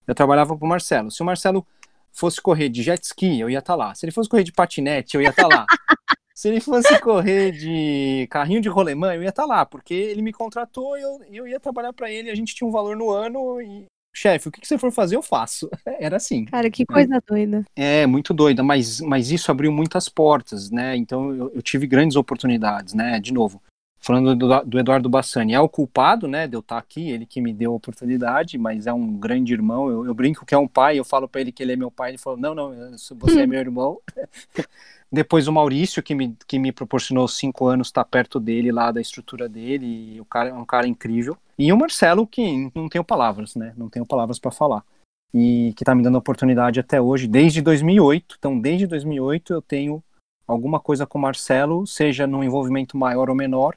eu trabalhava para o Marcelo. Se o Marcelo fosse correr de jet ski, eu ia estar tá lá. Se ele fosse correr de patinete, eu ia estar tá lá. Se ele fosse correr de carrinho de rolemã, eu ia estar tá lá, porque ele me contratou e eu, eu ia trabalhar para ele. A gente tinha um valor no ano e chefe, o que, que, você for fazer, eu faço. Era assim.
Cara, que coisa é. doida.
É, muito doida, mas, mas isso abriu muitas portas, né? Então eu, eu tive grandes oportunidades, né? De novo, falando do, do, Eduardo Bassani, é o culpado, né, de eu estar aqui, ele que me deu a oportunidade, mas é um grande irmão, eu, eu brinco que é um pai, eu falo para ele que ele é meu pai, ele falou, não, não, você é meu irmão. Depois o Maurício, que me, que me proporcionou cinco anos estar perto dele, lá da estrutura dele, e o cara é um cara incrível. E o Marcelo, que não tenho palavras, né? Não tenho palavras para falar. E que está me dando oportunidade até hoje, desde 2008. Então, desde 2008 eu tenho alguma coisa com o Marcelo, seja num envolvimento maior ou menor,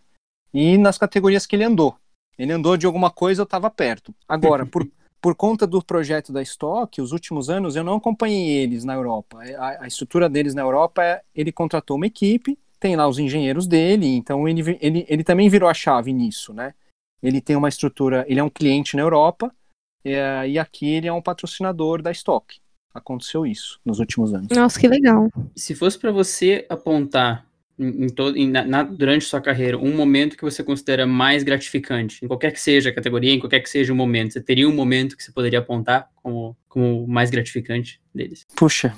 e nas categorias que ele andou. Ele andou de alguma coisa, eu estava perto. Agora, por, por conta do projeto da Stock, os últimos anos eu não acompanhei eles na Europa. A, a estrutura deles na Europa é ele contratou uma equipe, tem lá os engenheiros dele, então ele, ele, ele também virou a chave nisso, né? Ele tem uma estrutura, ele é um cliente na Europa é, e aqui ele é um patrocinador da Stock. Aconteceu isso nos últimos anos.
Nossa, que legal.
Se fosse para você apontar em, em todo, em, na, durante sua carreira, um momento que você considera mais gratificante, em qualquer que seja a categoria, em qualquer que seja o momento, você teria um momento que você poderia apontar como, como mais gratificante deles?
Puxa,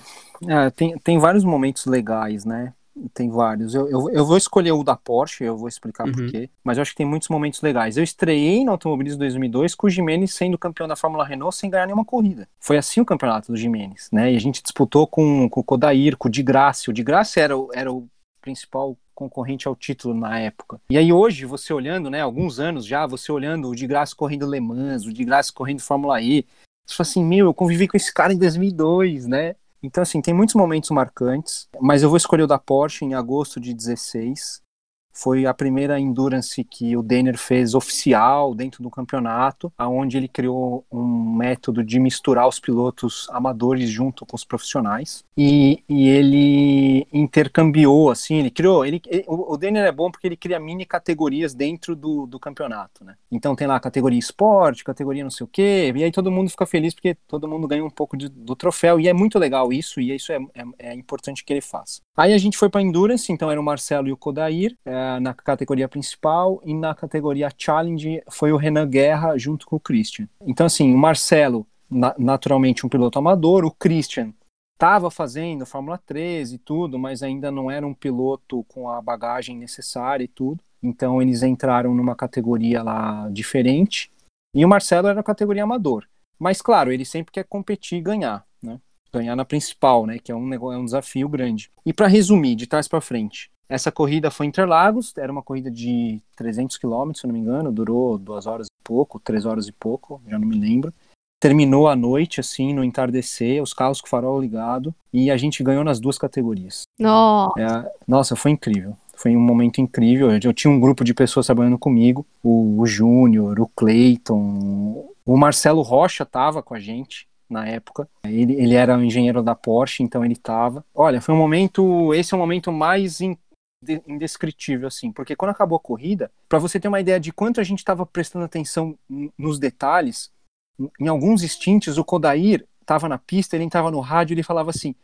é, tem, tem vários momentos legais, né? Tem vários. Eu, eu, eu, vou escolher o da Porsche, eu vou explicar uhum. porquê, mas eu acho que tem muitos momentos legais. Eu estreiei no Automobilismo 2002 com o Jimenez sendo campeão da Fórmula Renault sem ganhar nenhuma corrida. Foi assim o campeonato do Jimenez, né? E a gente disputou com, com o Kodair, com o Di Grassi. O Di Grassi era, era o principal concorrente ao título na época. E aí hoje, você olhando, né, alguns anos já, você olhando o de graça correndo Le Mans, o de graça correndo Fórmula E, você fala assim, meu, eu convivi com esse cara em 2002, né? Então, assim, tem muitos momentos marcantes, mas eu vou escolher o da Porsche em agosto de 16, foi a primeira endurance que o Denner fez oficial dentro do campeonato, aonde ele criou um método de misturar os pilotos amadores junto com os profissionais e, e ele intercambiou assim, ele criou, ele, ele, o Denner é bom porque ele cria mini categorias dentro do, do campeonato, né? Então tem lá categoria esporte, categoria não sei o quê, e aí todo mundo fica feliz porque todo mundo ganha um pouco de, do troféu e é muito legal isso e isso é, é, é importante que ele faça. Aí a gente foi para endurance, então era o Marcelo e o Kodair. É, na categoria principal e na categoria Challenge foi o Renan Guerra junto com o Christian. Então, assim, o Marcelo, na naturalmente um piloto amador, o Christian estava fazendo Fórmula 13 e tudo, mas ainda não era um piloto com a bagagem necessária e tudo. Então eles entraram numa categoria lá diferente. E o Marcelo era categoria amador. Mas claro, ele sempre quer competir e ganhar, né? Ganhar na principal, né? Que é um, negócio, é um desafio grande. E para resumir, de trás para frente, essa corrida foi em Interlagos, era uma corrida de 300 quilômetros, se não me engano, durou duas horas e pouco, três horas e pouco, já não me lembro. Terminou à noite, assim, no entardecer, os carros com farol ligado, e a gente ganhou nas duas categorias.
Nossa,
é, nossa foi incrível. Foi um momento incrível. Eu, tinha um grupo de pessoas trabalhando comigo, o, o Júnior, o Cleiton, o Marcelo Rocha tava com a gente, na época. Ele, ele era um engenheiro da Porsche, então ele estava. Olha, foi um momento. Esse é o momento mais indescritível, assim, porque quando acabou a corrida, para você ter uma ideia de quanto a gente estava prestando atenção nos detalhes, em alguns instintos o Kodair estava na pista, ele entrava no rádio e ele falava assim: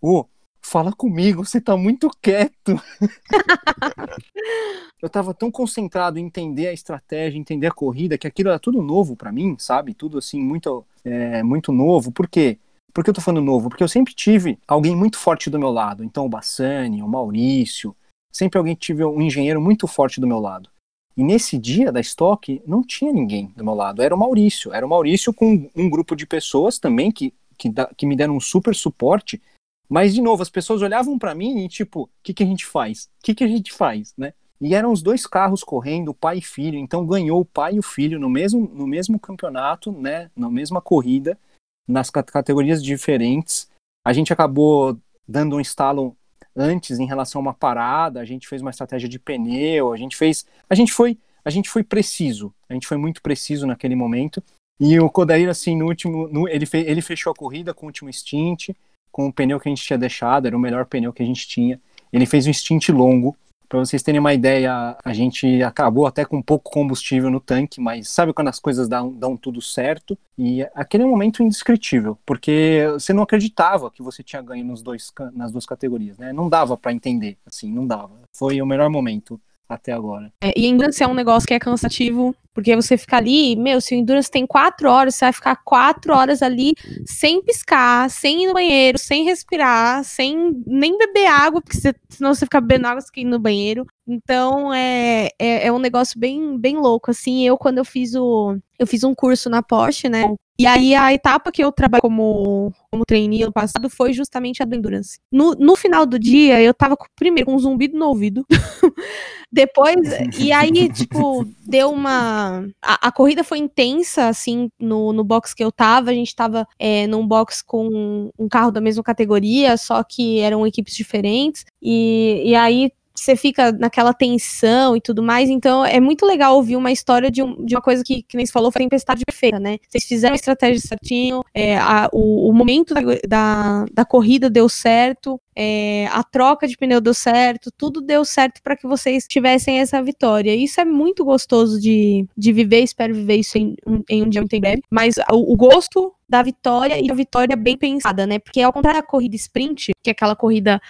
Ô, oh, fala comigo, você tá muito quieto. eu tava tão concentrado em entender a estratégia, entender a corrida, que aquilo era tudo novo para mim, sabe? Tudo assim, muito, é, muito novo. Por quê? Por que eu tô falando novo? Porque eu sempre tive alguém muito forte do meu lado. Então, o Bassani, o Maurício, sempre alguém tive um engenheiro muito forte do meu lado. E nesse dia da estoque, não tinha ninguém do meu lado. Era o Maurício. Era o Maurício com um grupo de pessoas também que, que, da, que me deram um super suporte. Mas, de novo, as pessoas olhavam para mim e, tipo, o que, que a gente faz? O que, que a gente faz, né? E eram os dois carros correndo, pai e filho. Então, ganhou o pai e o filho no mesmo, no mesmo campeonato, né? Na mesma corrida, nas categorias diferentes. A gente acabou dando um estalo antes em relação a uma parada, a gente fez uma estratégia de pneu, a gente fez, a gente foi, a gente foi preciso, a gente foi muito preciso naquele momento. E o Kodair assim no último, no, ele, fe, ele fechou a corrida com o último stint, com o pneu que a gente tinha deixado, era o melhor pneu que a gente tinha. Ele fez um stint longo, Para vocês terem uma ideia, a gente acabou até com pouco combustível no tanque, mas sabe quando as coisas dão, dão tudo certo? E aquele momento indescritível, porque você não acreditava que você tinha ganho nos dois, nas duas categorias, né? Não dava para entender, assim, não dava. Foi o melhor momento até agora.
É, e endurance é um negócio que é cansativo, porque você fica ali, meu, se o endurance tem quatro horas, você vai ficar quatro horas ali sem piscar, sem ir no banheiro, sem respirar, sem nem beber água, porque você, senão você fica bebendo água sem ir no banheiro. Então é, é, é, um negócio bem, bem louco, assim. Eu, quando eu fiz o. Eu fiz um curso na Porsche, né? E aí a etapa que eu trabalhei como, como trainee ano passado foi justamente a do Endurance. No, no final do dia, eu tava com, primeiro com um zumbido no ouvido. Depois, e aí, tipo, deu uma. A, a, corrida foi intensa, assim, no, no box que eu tava. A gente tava é, num box com um carro da mesma categoria, só que eram equipes diferentes. E, e aí você fica naquela tensão e tudo mais. Então é muito legal ouvir uma história de, um, de uma coisa que, que nem falou, foi tempestade perfeita, né? Vocês fizeram a estratégia certinho, é, a, o, o, momento da, da, da, corrida deu certo, é, a troca de pneu deu certo, tudo deu certo para que vocês tivessem essa vitória. Isso é muito gostoso de, de viver, espero viver isso em, em um dia muito em breve. Mas o, o gosto da vitória e a vitória bem pensada, né? Porque ao contrário da corrida sprint, que é aquela corrida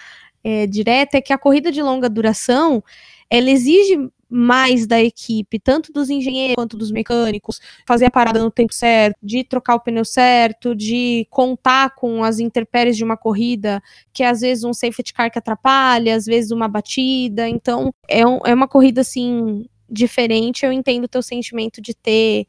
é, direta é que a corrida de longa duração ela exige mais da equipe, tanto dos engenheiros quanto dos mecânicos, fazer a parada no tempo certo, de trocar o pneu certo, de contar com as intempéries de uma corrida, que às vezes um safety car que atrapalha, às vezes uma batida. Então, é, um, é uma corrida assim diferente. Eu entendo o teu sentimento de ter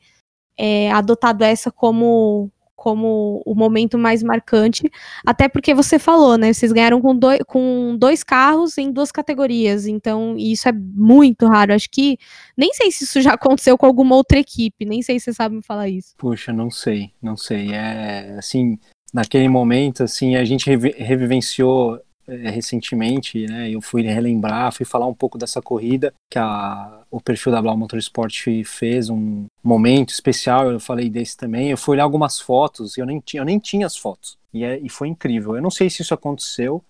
é, adotado essa como como o momento mais marcante, até porque você falou, né? Vocês ganharam com dois, com dois carros em duas categorias, então isso é muito raro. Acho que nem sei se isso já aconteceu com alguma outra equipe, nem sei se você sabe me falar isso.
Puxa, não sei, não sei. É assim, naquele momento, assim, a gente revivenciou é, recentemente, né? Eu fui relembrar, fui falar um pouco dessa corrida que a, o perfil da Blau Motorsport fez um momento especial. Eu falei desse também. Eu fui olhar algumas fotos eu nem tinha, eu nem tinha as fotos. E, é, e foi incrível. Eu não sei se isso aconteceu.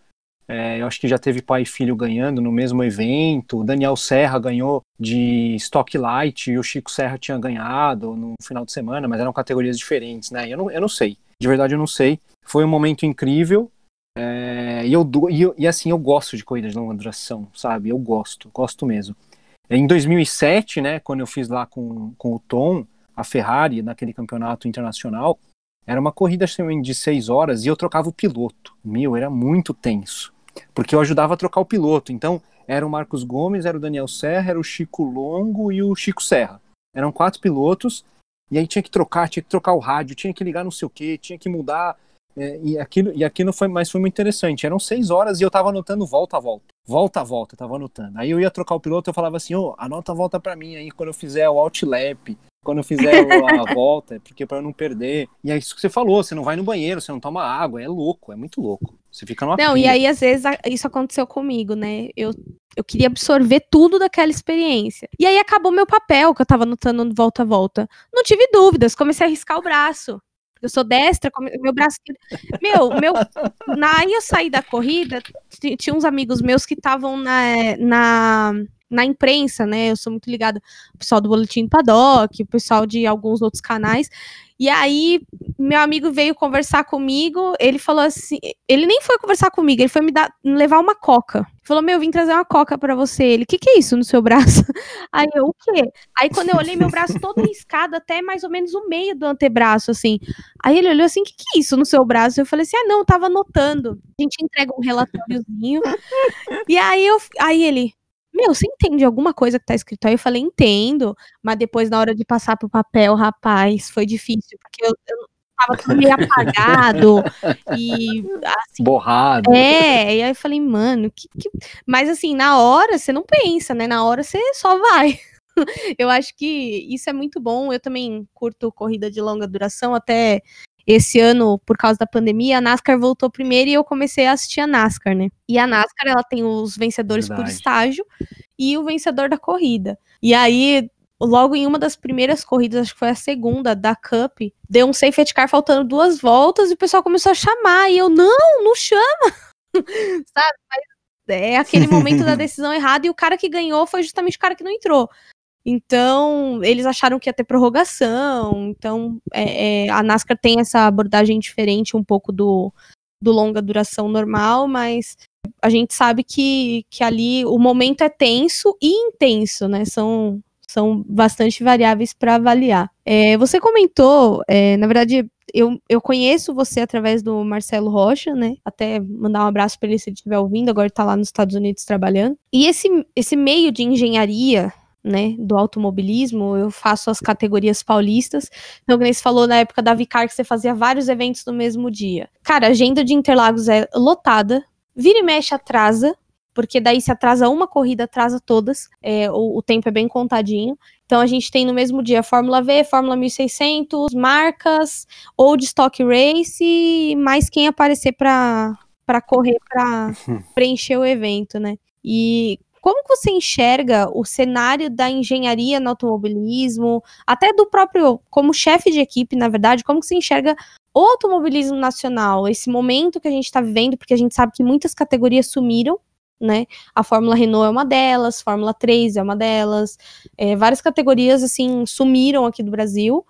É, eu acho que já teve pai e filho ganhando no mesmo evento. O Daniel Serra ganhou de Stock Light e o Chico Serra tinha ganhado no final de semana, mas eram categorias diferentes, né? Eu não, eu não sei. De verdade, eu não sei. Foi um momento incrível. É, e, eu, e, e, assim, eu gosto de corridas de longa duração, sabe? Eu gosto, gosto mesmo. Em 2007, né, quando eu fiz lá com, com o Tom, a Ferrari, naquele campeonato internacional, era uma corrida de seis horas e eu trocava o piloto. Meu, era muito tenso. Porque eu ajudava a trocar o piloto. Então, era o Marcos Gomes, era o Daniel Serra, era o Chico Longo e o Chico Serra. Eram quatro pilotos. E aí tinha que trocar, tinha que trocar o rádio, tinha que ligar não sei o que, tinha que mudar é, e aquilo, e aquilo foi, mas foi muito interessante. Eram seis horas e eu tava anotando volta a volta. Volta a volta, eu tava anotando. Aí eu ia trocar o piloto, eu falava assim, ô, oh, anota a volta para mim aí quando eu fizer o outlap, quando eu fizer a volta, porque para eu não perder. E é isso que você falou, você não vai no banheiro, você não toma água, é louco, é muito louco. Você fica numa
Não,
pilha.
e aí às vezes isso aconteceu comigo, né? Eu eu queria absorver tudo daquela experiência. E aí acabou meu papel que eu tava anotando volta a volta. Não tive dúvidas, comecei a riscar o braço. Eu sou destra, meu braço. Meu, meu. Aí eu saí da corrida, tinha uns amigos meus que estavam na, na, na imprensa, né? Eu sou muito ligada ao pessoal do Boletim Paddock, o pessoal de alguns outros canais. E aí, meu amigo veio conversar comigo, ele falou assim, ele nem foi conversar comigo, ele foi me dar, me levar uma coca. Falou, meu, vim trazer uma coca para você. Ele, o que que é isso no seu braço? Aí eu, o quê? Aí quando eu olhei meu braço todo riscado até mais ou menos o meio do antebraço, assim. Aí ele olhou assim, o que que é isso no seu braço? Eu falei assim, ah, não, tava anotando. A gente entrega um relatóriozinho. e aí eu, aí ele, meu, você entende alguma coisa que tá escrito aí? Eu falei, entendo, mas depois, na hora de passar pro papel, rapaz, foi difícil, porque eu, eu tava tudo meio apagado e assim,
borrado.
É, e aí eu falei, mano, que, que, mas assim, na hora você não pensa, né? Na hora você só vai. eu acho que isso é muito bom. Eu também curto corrida de longa duração, até esse ano, por causa da pandemia, a NASCAR voltou primeiro e eu comecei a assistir a NASCAR, né? E a NASCAR, ela tem os vencedores Verdade. por estágio e o vencedor da corrida. E aí, logo em uma das primeiras corridas, acho que foi a segunda da Cup, deu um safety car faltando duas voltas e o pessoal começou a chamar. E eu, não, não chama! Sabe? Mas é aquele momento da decisão errada e o cara que ganhou foi justamente o cara que não entrou. Então, eles acharam que ia ter prorrogação. Então, é, é, a NASCAR tem essa abordagem diferente um pouco do, do longa duração normal, mas a gente sabe que, que ali o momento é tenso e intenso, né? São, são bastante variáveis para avaliar. É, você comentou, é, na verdade, eu, eu conheço você através do Marcelo Rocha, né? Até mandar um abraço para ele se ele estiver ouvindo, agora está lá nos Estados Unidos trabalhando. E esse, esse meio de engenharia, né, do automobilismo, eu faço as categorias paulistas. Então, como você falou na época da Vicar, que você fazia vários eventos no mesmo dia. Cara, a agenda de Interlagos é lotada, vira e mexe atrasa, porque daí se atrasa uma corrida, atrasa todas. É, o, o, tempo é bem contadinho. Então a gente tem no mesmo dia Fórmula V, Fórmula 1600, marcas, ou de Stock Race, mais quem aparecer para correr, para preencher o evento, né? E como que você enxerga o cenário da engenharia no automobilismo, até do próprio, como chefe de equipe, na verdade, como que você enxerga o automobilismo nacional, esse momento que a gente está vivendo, porque a gente sabe que muitas categorias sumiram, né? A Fórmula Renault é uma delas, Fórmula 3 é uma delas, é, várias categorias assim sumiram aqui do Brasil.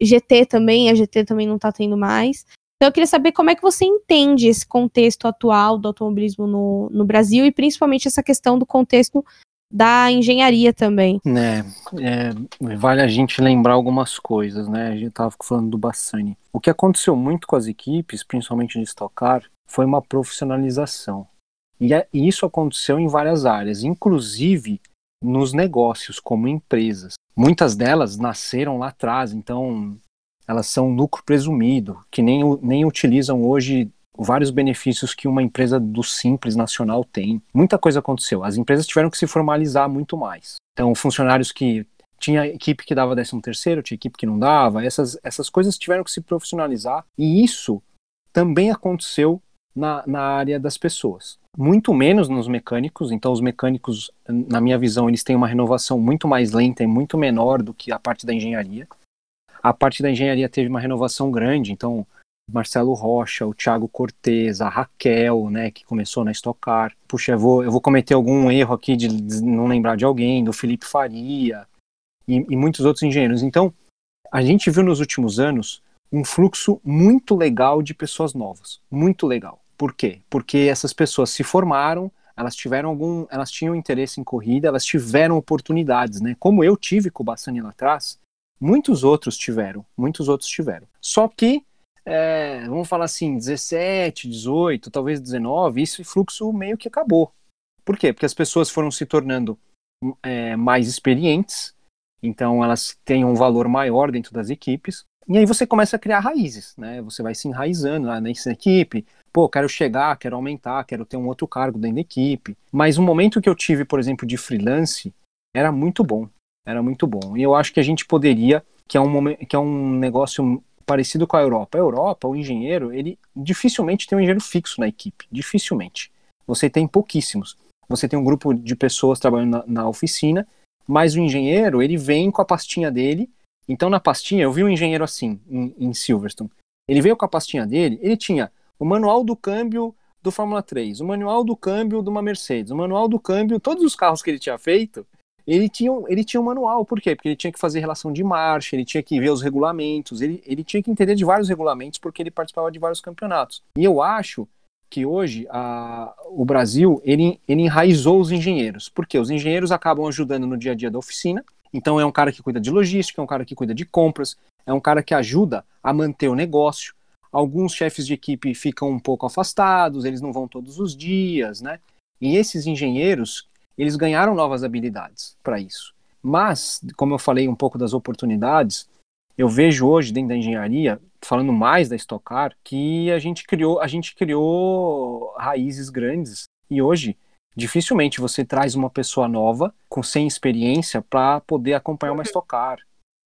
GT também, a GT também não tá tendo mais. Então eu queria saber como é que você entende esse contexto atual do automobilismo no, no Brasil e principalmente essa questão do contexto da engenharia também.
É, é, vale a gente lembrar algumas coisas, né? A gente estava falando do Bassani. O que aconteceu muito com as equipes, principalmente de Stock Car, foi uma profissionalização. E, é, e isso aconteceu em várias áreas, inclusive nos negócios, como empresas. Muitas delas nasceram lá atrás, então elas são lucro presumido, que nem, nem utilizam hoje vários benefícios que uma empresa do Simples Nacional tem. Muita coisa aconteceu. As empresas tiveram que se formalizar muito mais. Então, funcionários que tinha equipe que dava 13 terceiro, tinha equipe que não dava, essas, essas coisas tiveram que se profissionalizar e isso também aconteceu na, na área das pessoas. Muito menos nos mecânicos, então os mecânicos, na minha visão, eles têm uma renovação muito mais lenta e muito menor do que a parte da engenharia. A parte da engenharia teve uma renovação grande, então Marcelo Rocha, o Thiago Cortez, a Raquel, né, que começou na Stock Car. Puxa, eu vou, eu vou cometer algum erro aqui de não lembrar de alguém, do Felipe Faria e, e muitos outros engenheiros. Então, a gente viu nos últimos anos um fluxo muito legal de pessoas novas, muito legal. Por quê? Porque essas pessoas se formaram, elas tiveram algum, elas tinham interesse em corrida, elas tiveram oportunidades, né? Como eu tive com o Bassani lá atrás, muitos outros tiveram, muitos outros tiveram. Só que, é, vamos falar assim, 17, 18, talvez 19, esse fluxo meio que acabou. Por quê? Porque as pessoas foram se tornando é, mais experientes, então elas têm um valor maior dentro das equipes, e aí você começa a criar raízes, né? Você vai se enraizando lá nessa equipe, pô, quero chegar, quero aumentar, quero ter um outro cargo dentro da equipe. Mas o momento que eu tive, por exemplo, de freelance, era muito bom. Era muito bom. E eu acho que a gente poderia, que é um, que é um negócio parecido com a Europa. A Europa, o engenheiro, ele dificilmente tem um engenheiro fixo na equipe. Dificilmente. Você tem pouquíssimos. Você tem um grupo de pessoas trabalhando na, na oficina, mas o engenheiro, ele vem com a pastinha dele. Então, na pastinha, eu vi um engenheiro assim, em, em Silverstone. Ele veio com a pastinha dele, ele tinha o manual do câmbio do Fórmula 3, o manual do câmbio de uma Mercedes, o manual do câmbio, todos os carros que ele tinha feito, ele tinha, ele tinha um manual. Por quê? Porque ele tinha que fazer relação de marcha, ele tinha que ver os regulamentos, ele, ele tinha que entender de vários regulamentos, porque ele participava de vários campeonatos. E eu acho que hoje a, o Brasil ele, ele enraizou os engenheiros, porque os engenheiros acabam ajudando no dia a dia da oficina. Então é um cara que cuida de logística, é um cara que cuida de compras, é um cara que ajuda a manter o negócio. Alguns chefes de equipe ficam um pouco afastados, eles não vão todos os dias, né? E esses engenheiros, eles ganharam novas habilidades para isso. Mas, como eu falei um pouco das oportunidades, eu vejo hoje dentro da engenharia, falando mais da Stock Car, que a gente criou, a gente criou raízes grandes e hoje dificilmente você traz uma pessoa nova com sem experiência para poder acompanhar uma Stock Car,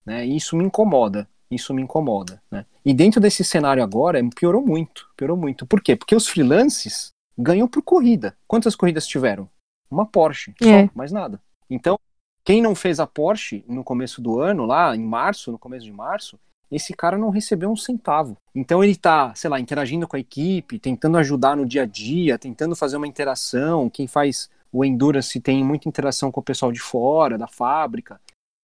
né? E isso me incomoda. Isso me incomoda, né? E dentro desse cenário agora, piorou muito, piorou muito. Por quê? Porque os freelances ganham por corrida. Quantas corridas tiveram? Uma Porsche, é. só, mais nada. Então, quem não fez a Porsche no começo do ano, lá em março, no começo de março, esse cara não recebeu um centavo. Então ele está, sei lá, interagindo com a equipe, tentando ajudar no dia a dia, tentando fazer uma interação. Quem faz o Endurance tem muita interação com o pessoal de fora, da fábrica.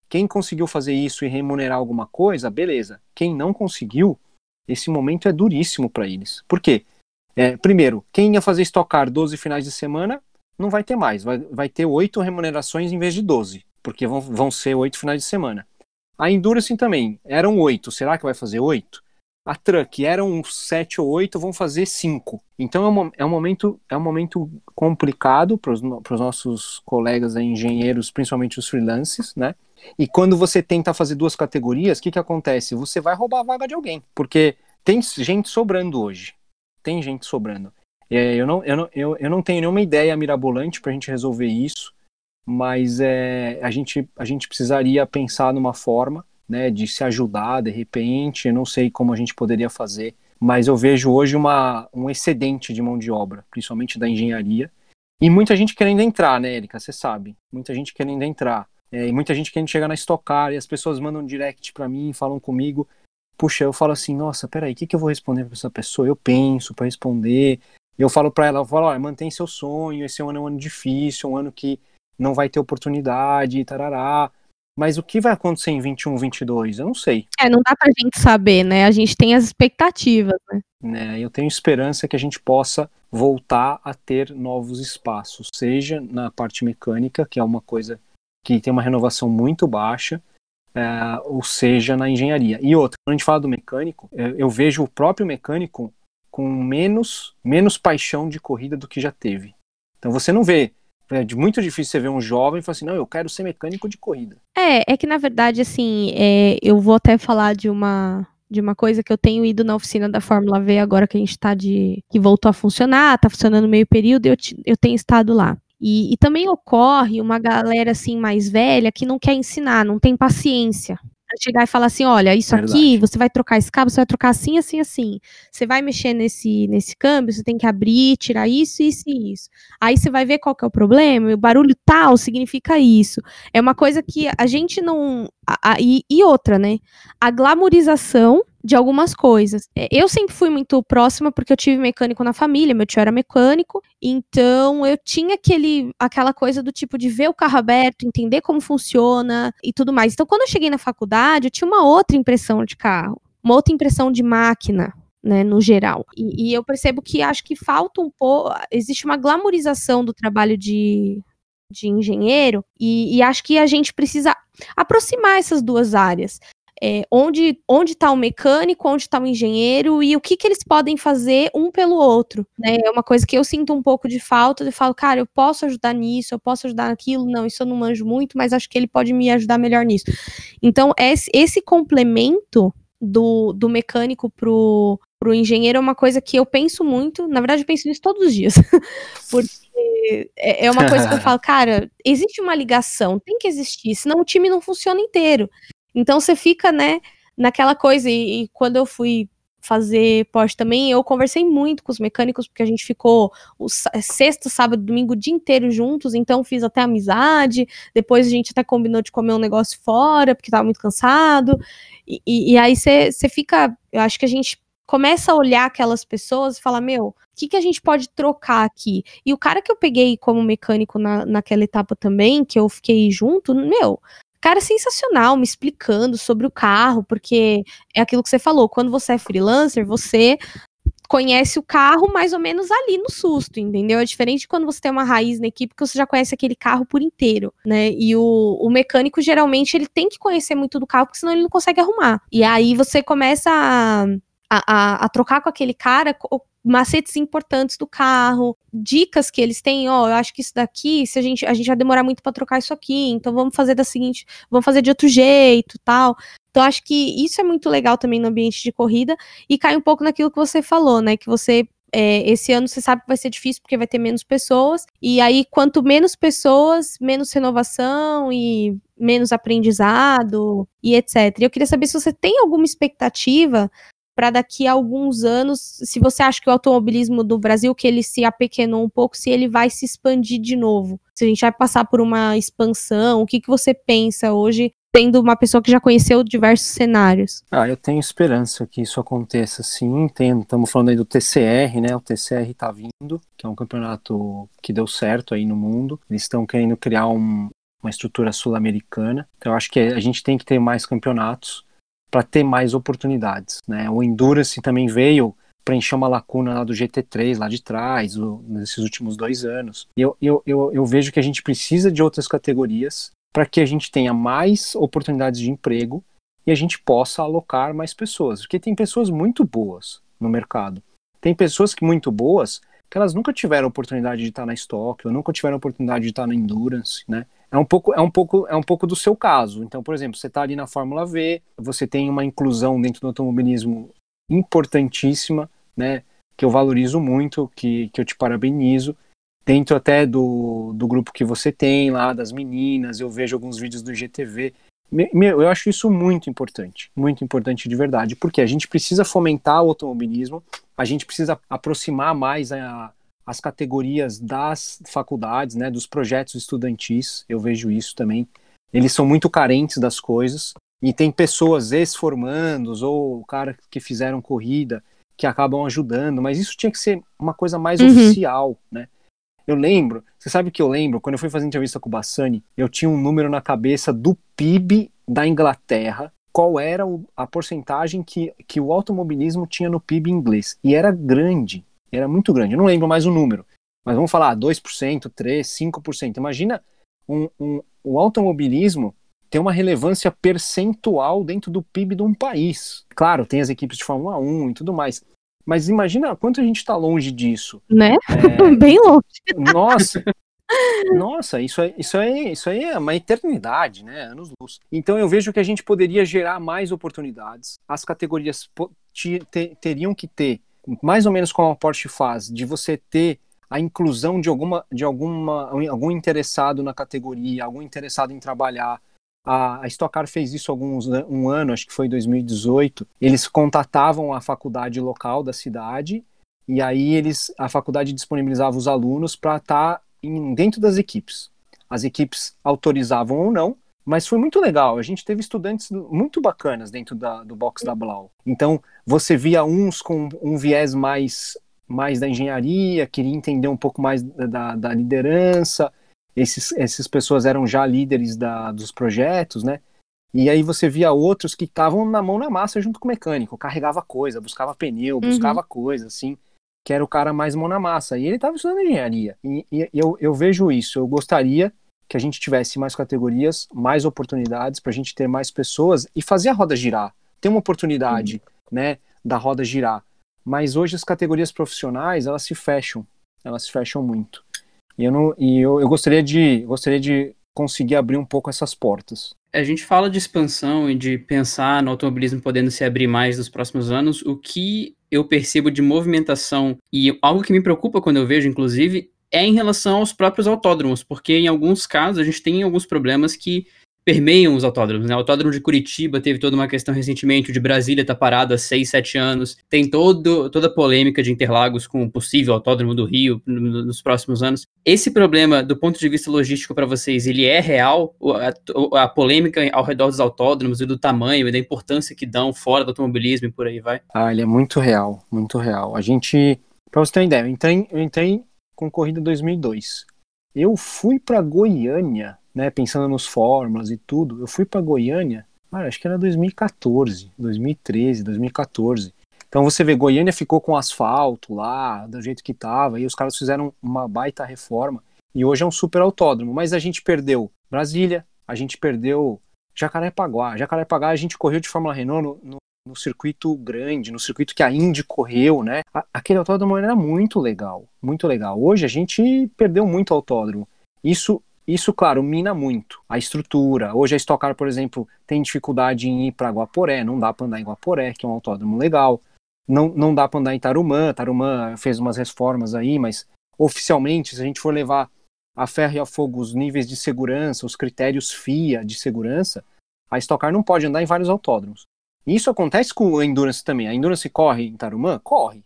Quem conseguiu fazer isso e remunerar alguma coisa, beleza. Quem não conseguiu, esse momento é duríssimo para eles. Por quê? É, primeiro, quem ia fazer estocar 12 finais de semana, não vai ter mais. Vai, vai ter oito remunerações em vez de 12, porque vão, vão ser oito finais de semana. A Endurance também, eram oito, será que vai fazer oito? A Truck eram sete ou oito, vão fazer cinco. Então é um, é um momento é um momento complicado para os nossos colegas aí, engenheiros, principalmente os freelances, né? E quando você tenta fazer duas categorias, o que, que acontece? Você vai roubar a vaga de alguém, porque tem gente sobrando hoje. Tem gente sobrando. É, eu, não, eu, não, eu, eu não tenho nenhuma ideia mirabolante para a gente resolver isso mas é, a, gente, a gente precisaria pensar numa forma né, de se ajudar de repente. Eu não sei como a gente poderia fazer, mas eu vejo hoje uma, um excedente de mão de obra, principalmente da engenharia, e muita gente querendo entrar, né, Erika? Você sabe, muita gente querendo entrar. É, e muita gente querendo chegar na estocar, e as pessoas mandam direct para mim, falam comigo. Puxa, eu falo assim, nossa, peraí, o que, que eu vou responder para essa pessoa? Eu penso para responder. Eu falo para ela, eu falo, olha, mantém seu sonho, esse ano é um ano difícil, um ano que não vai ter oportunidade, tarará. Mas o que vai acontecer em 21, 22? Eu não sei.
É, não dá pra gente saber, né? A gente tem as expectativas, né?
né? Eu tenho esperança que a gente possa voltar a ter novos espaços, seja na parte mecânica, que é uma coisa que tem uma renovação muito baixa, é, ou seja na engenharia. E outra, quando a gente fala do mecânico, eu, eu vejo o próprio mecânico com menos, menos paixão de corrida do que já teve. Então você não vê é muito difícil você ver um jovem e falar assim, não, eu quero ser mecânico de corrida.
É, é que na verdade, assim, é, eu vou até falar de uma de uma coisa que eu tenho ido na oficina da Fórmula V agora que a gente tá de. que voltou a funcionar, tá funcionando meio período, eu, eu tenho estado lá. E, e, também ocorre uma galera assim mais velha que não quer ensinar, não tem paciência chegar e falar assim, olha, isso Verdade. aqui, você vai trocar esse cabo, você vai trocar assim, assim, assim. Você vai mexer nesse, nesse câmbio, você tem que abrir, tirar isso, isso e isso. Aí você vai ver qual que é o problema, o barulho tal significa isso. É uma coisa que a gente não... A, a, e, e outra, né? A glamorização de algumas coisas. É, eu sempre fui muito próxima porque eu tive mecânico na família, meu tio era mecânico, então eu tinha aquele, aquela coisa do tipo de ver o carro aberto, entender como funciona e tudo mais. Então quando eu cheguei na faculdade, eu tinha uma outra impressão de carro, uma outra impressão de máquina. Né, no geral. E, e eu percebo que acho que falta um pouco. Existe uma glamorização do trabalho de, de engenheiro, e, e, acho que a gente precisa aproximar essas duas áreas é, onde onde está o mecânico, onde está o engenheiro e o que, que eles podem fazer um pelo outro. Né? É uma coisa que eu sinto um pouco de falta, eu falo, cara, eu posso ajudar nisso, eu posso ajudar naquilo, não, isso eu não manjo muito, mas acho que ele pode me ajudar melhor nisso. Então, esse, esse complemento do, do mecânico pro, pro engenheiro é uma coisa que eu penso muito, na verdade eu penso nisso todos os dias, porque é, é uma coisa que eu falo, cara, existe uma ligação, tem que existir, senão o time não funciona inteiro. Então você fica, né, naquela coisa. E, e quando eu fui fazer pós também, eu conversei muito com os mecânicos, porque a gente ficou o sexta, sábado, domingo o dia inteiro juntos, então fiz até amizade, depois a gente até combinou de comer um negócio fora, porque tava muito cansado, e, e, e aí você fica, eu acho que a gente começa a olhar aquelas pessoas e falar, meu, o que, que a gente pode trocar aqui? E o cara que eu peguei como mecânico na, naquela etapa também, que eu fiquei junto, meu, cara sensacional, me explicando sobre o carro, porque é aquilo que você falou, quando você é freelancer, você conhece o carro mais ou menos ali no susto, entendeu? É diferente quando você tem uma raiz na equipe que você já conhece aquele carro por inteiro, né? E o, o mecânico geralmente ele tem que conhecer muito do carro, porque senão ele não consegue arrumar. E aí você começa a, a, a, trocar com aquele cara macetes importantes do carro, dicas que eles têm, ó, oh, eu acho que isso daqui, se a gente a gente vai demorar muito para trocar isso aqui, então vamos fazer da seguinte, vamos fazer de outro jeito, tal. Então acho que isso é muito legal também no ambiente de corrida e cai um pouco naquilo que você falou, né, que você é, esse ano você sabe que vai ser difícil porque vai ter menos pessoas, e aí quanto menos pessoas, menos renovação e menos aprendizado e etc. E eu queria saber se você tem alguma expectativa para daqui a alguns anos, se você acha que o automobilismo do Brasil, que ele se apequenou um pouco, se ele vai se expandir de novo. Se a gente vai passar por uma expansão, o que, que você pensa hoje, tendo uma pessoa que já conheceu diversos cenários?
Ah, eu tenho esperança que isso aconteça, sim, entendo. Estamos falando aí do TCR, né? O TCR tá vindo, que é um campeonato que deu certo aí no mundo. Eles estão querendo criar um, uma estrutura sul-americana. Então, eu acho que a gente tem que ter mais campeonatos para ter mais oportunidades, né? O Endurance também veio preencher uma lacuna lá do GT3, lá de trás, o, nesses últimos dois anos. Eu, eu, eu, eu vejo que a gente precisa de outras categorias para que a gente tenha mais oportunidades de emprego e a gente possa alocar mais pessoas. Porque tem pessoas muito boas no mercado. Tem pessoas que muito boas que elas nunca tiveram oportunidade de estar na Stock, ou nunca tiveram oportunidade de estar na Endurance, né? É um pouco, é um pouco, é um pouco do seu caso. Então, por exemplo, você está ali na Fórmula V, você tem uma inclusão dentro do automobilismo importantíssima, né? Que eu valorizo muito, que, que eu te parabenizo. Dentro até do, do grupo que você tem lá, das meninas, eu vejo alguns vídeos do GTV. Meu, eu acho isso muito importante, muito importante de verdade, porque a gente precisa fomentar o automobilismo, a gente precisa aproximar mais a, as categorias das faculdades, né, dos projetos estudantis, eu vejo isso também. Eles são muito carentes das coisas e tem pessoas ex-formandos ou cara que fizeram corrida que acabam ajudando, mas isso tinha que ser uma coisa mais uhum. oficial, né? Eu lembro, você sabe o que eu lembro? Quando eu fui fazer entrevista com o Bassani, eu tinha um número na cabeça do PIB da Inglaterra, qual era o, a porcentagem que, que o automobilismo tinha no PIB inglês. E era grande, era muito grande. Eu não lembro mais o número, mas vamos falar 2%, 3%, 5%. Imagina um, um, o automobilismo ter uma relevância percentual dentro do PIB de um país. Claro, tem as equipes de Fórmula 1 e tudo mais. Mas imagina quanto a gente está longe disso.
Né? É... Bem longe.
Nossa, nossa, isso é, isso, é, isso aí é uma eternidade, né? Anos luz. Então eu vejo que a gente poderia gerar mais oportunidades. As categorias teriam que ter mais ou menos como a Porsche faz, de você ter a inclusão de alguma de alguma algum interessado na categoria, algum interessado em trabalhar. A, a Stock Car fez isso alguns um ano, acho que foi 2018. Eles contatavam a faculdade local da cidade e aí eles a faculdade disponibilizava os alunos para estar tá dentro das equipes. As equipes autorizavam ou não, mas foi muito legal. A gente teve estudantes muito bacanas dentro da, do box da Blau. Então, você via uns com um viés mais, mais da engenharia, queria entender um pouco mais da, da liderança. Esses, essas pessoas eram já líderes da, dos projetos, né? E aí você via outros que estavam na mão na massa junto com o mecânico, carregava coisa, buscava pneu, uhum. buscava coisa, assim, que era o cara mais mão na massa. E ele estava estudando engenharia. E, e eu, eu vejo isso. Eu gostaria que a gente tivesse mais categorias, mais oportunidades para a gente ter mais pessoas e fazer a roda girar. Ter uma oportunidade, uhum. né, da roda girar. Mas hoje as categorias profissionais, elas se fecham. Elas se fecham muito. E eu, não, e eu, eu gostaria, de, gostaria de conseguir abrir um pouco essas portas.
A gente fala de expansão e de pensar no automobilismo podendo se abrir mais nos próximos anos. O que eu percebo de movimentação e algo que me preocupa quando eu vejo, inclusive, é em relação aos próprios autódromos, porque em alguns casos a gente tem alguns problemas que permeiam os autódromos. Né? O autódromo de Curitiba teve toda uma questão recentemente, o de Brasília está parado há 6, 7 anos. Tem todo, toda a polêmica de Interlagos com o possível autódromo do Rio nos próximos anos. Esse problema, do ponto de vista logístico para vocês, ele é real? A, a, polêmica ao redor dos autódromos e do tamanho e da importância que dão fora do automobilismo e por aí vai?
Ah, ele é muito real, muito real. A gente, para você ter uma ideia, eu entrei, eu entrei com corrida 2002. Eu fui para Goiânia, né, pensando nos fórmulas e tudo, eu fui para Goiânia, acho que era 2014, 2013, 2014. Então você vê, Goiânia ficou com asfalto lá, do jeito que tava, e os caras fizeram uma baita reforma, e hoje é um super autódromo, mas a gente perdeu Brasília, a gente perdeu Jacarepaguá. Jacarepaguá a gente correu de Fórmula Renault no, no no circuito grande, no circuito que a Indy correu, né? Aquele autódromo era muito legal, muito legal. Hoje a gente perdeu muito autódromo. Isso, isso claro, mina muito a estrutura. Hoje a Stock Car, por exemplo, tem dificuldade em ir para Guaporé, não dá para andar em Guaporé, que é um autódromo legal. Não, não dá para andar em Tarumã. Tarumã fez umas reformas aí, mas oficialmente, se a gente for levar a ferro e a fogo os níveis de segurança, os critérios FIA de segurança, a Stock Car não pode andar em vários autódromos. Isso acontece com o Endurance também. A Endurance corre em Tarumã? Corre.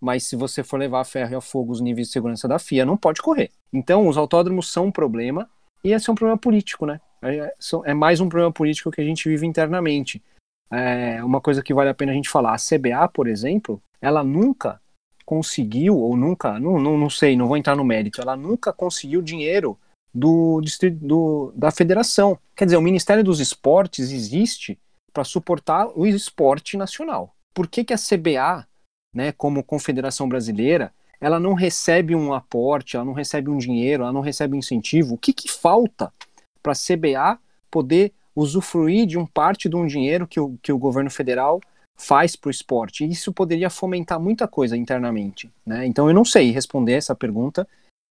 mas se você for levar a ferro e a fogo os níveis de segurança da FIA, não pode correr. Então, os autódromos são um problema, e esse é um problema político, né? É, é mais um problema político que a gente vive internamente. É uma coisa que vale a pena a gente falar. A CBA, por exemplo, ela nunca conseguiu, ou nunca, não, não, não sei, não vou entrar no mérito, ela nunca conseguiu dinheiro do, do, da federação. Quer dizer, o Ministério dos Esportes existe para suportar o esporte nacional. Por que, que a CBA, né, como Confederação Brasileira, ela não recebe um aporte, ela não recebe um dinheiro, ela não recebe um incentivo? O que, que falta para a CBA poder usufruir de um parte de um dinheiro que o, que o governo federal faz para o esporte? Isso poderia fomentar muita coisa internamente. Né? Então eu não sei responder essa pergunta,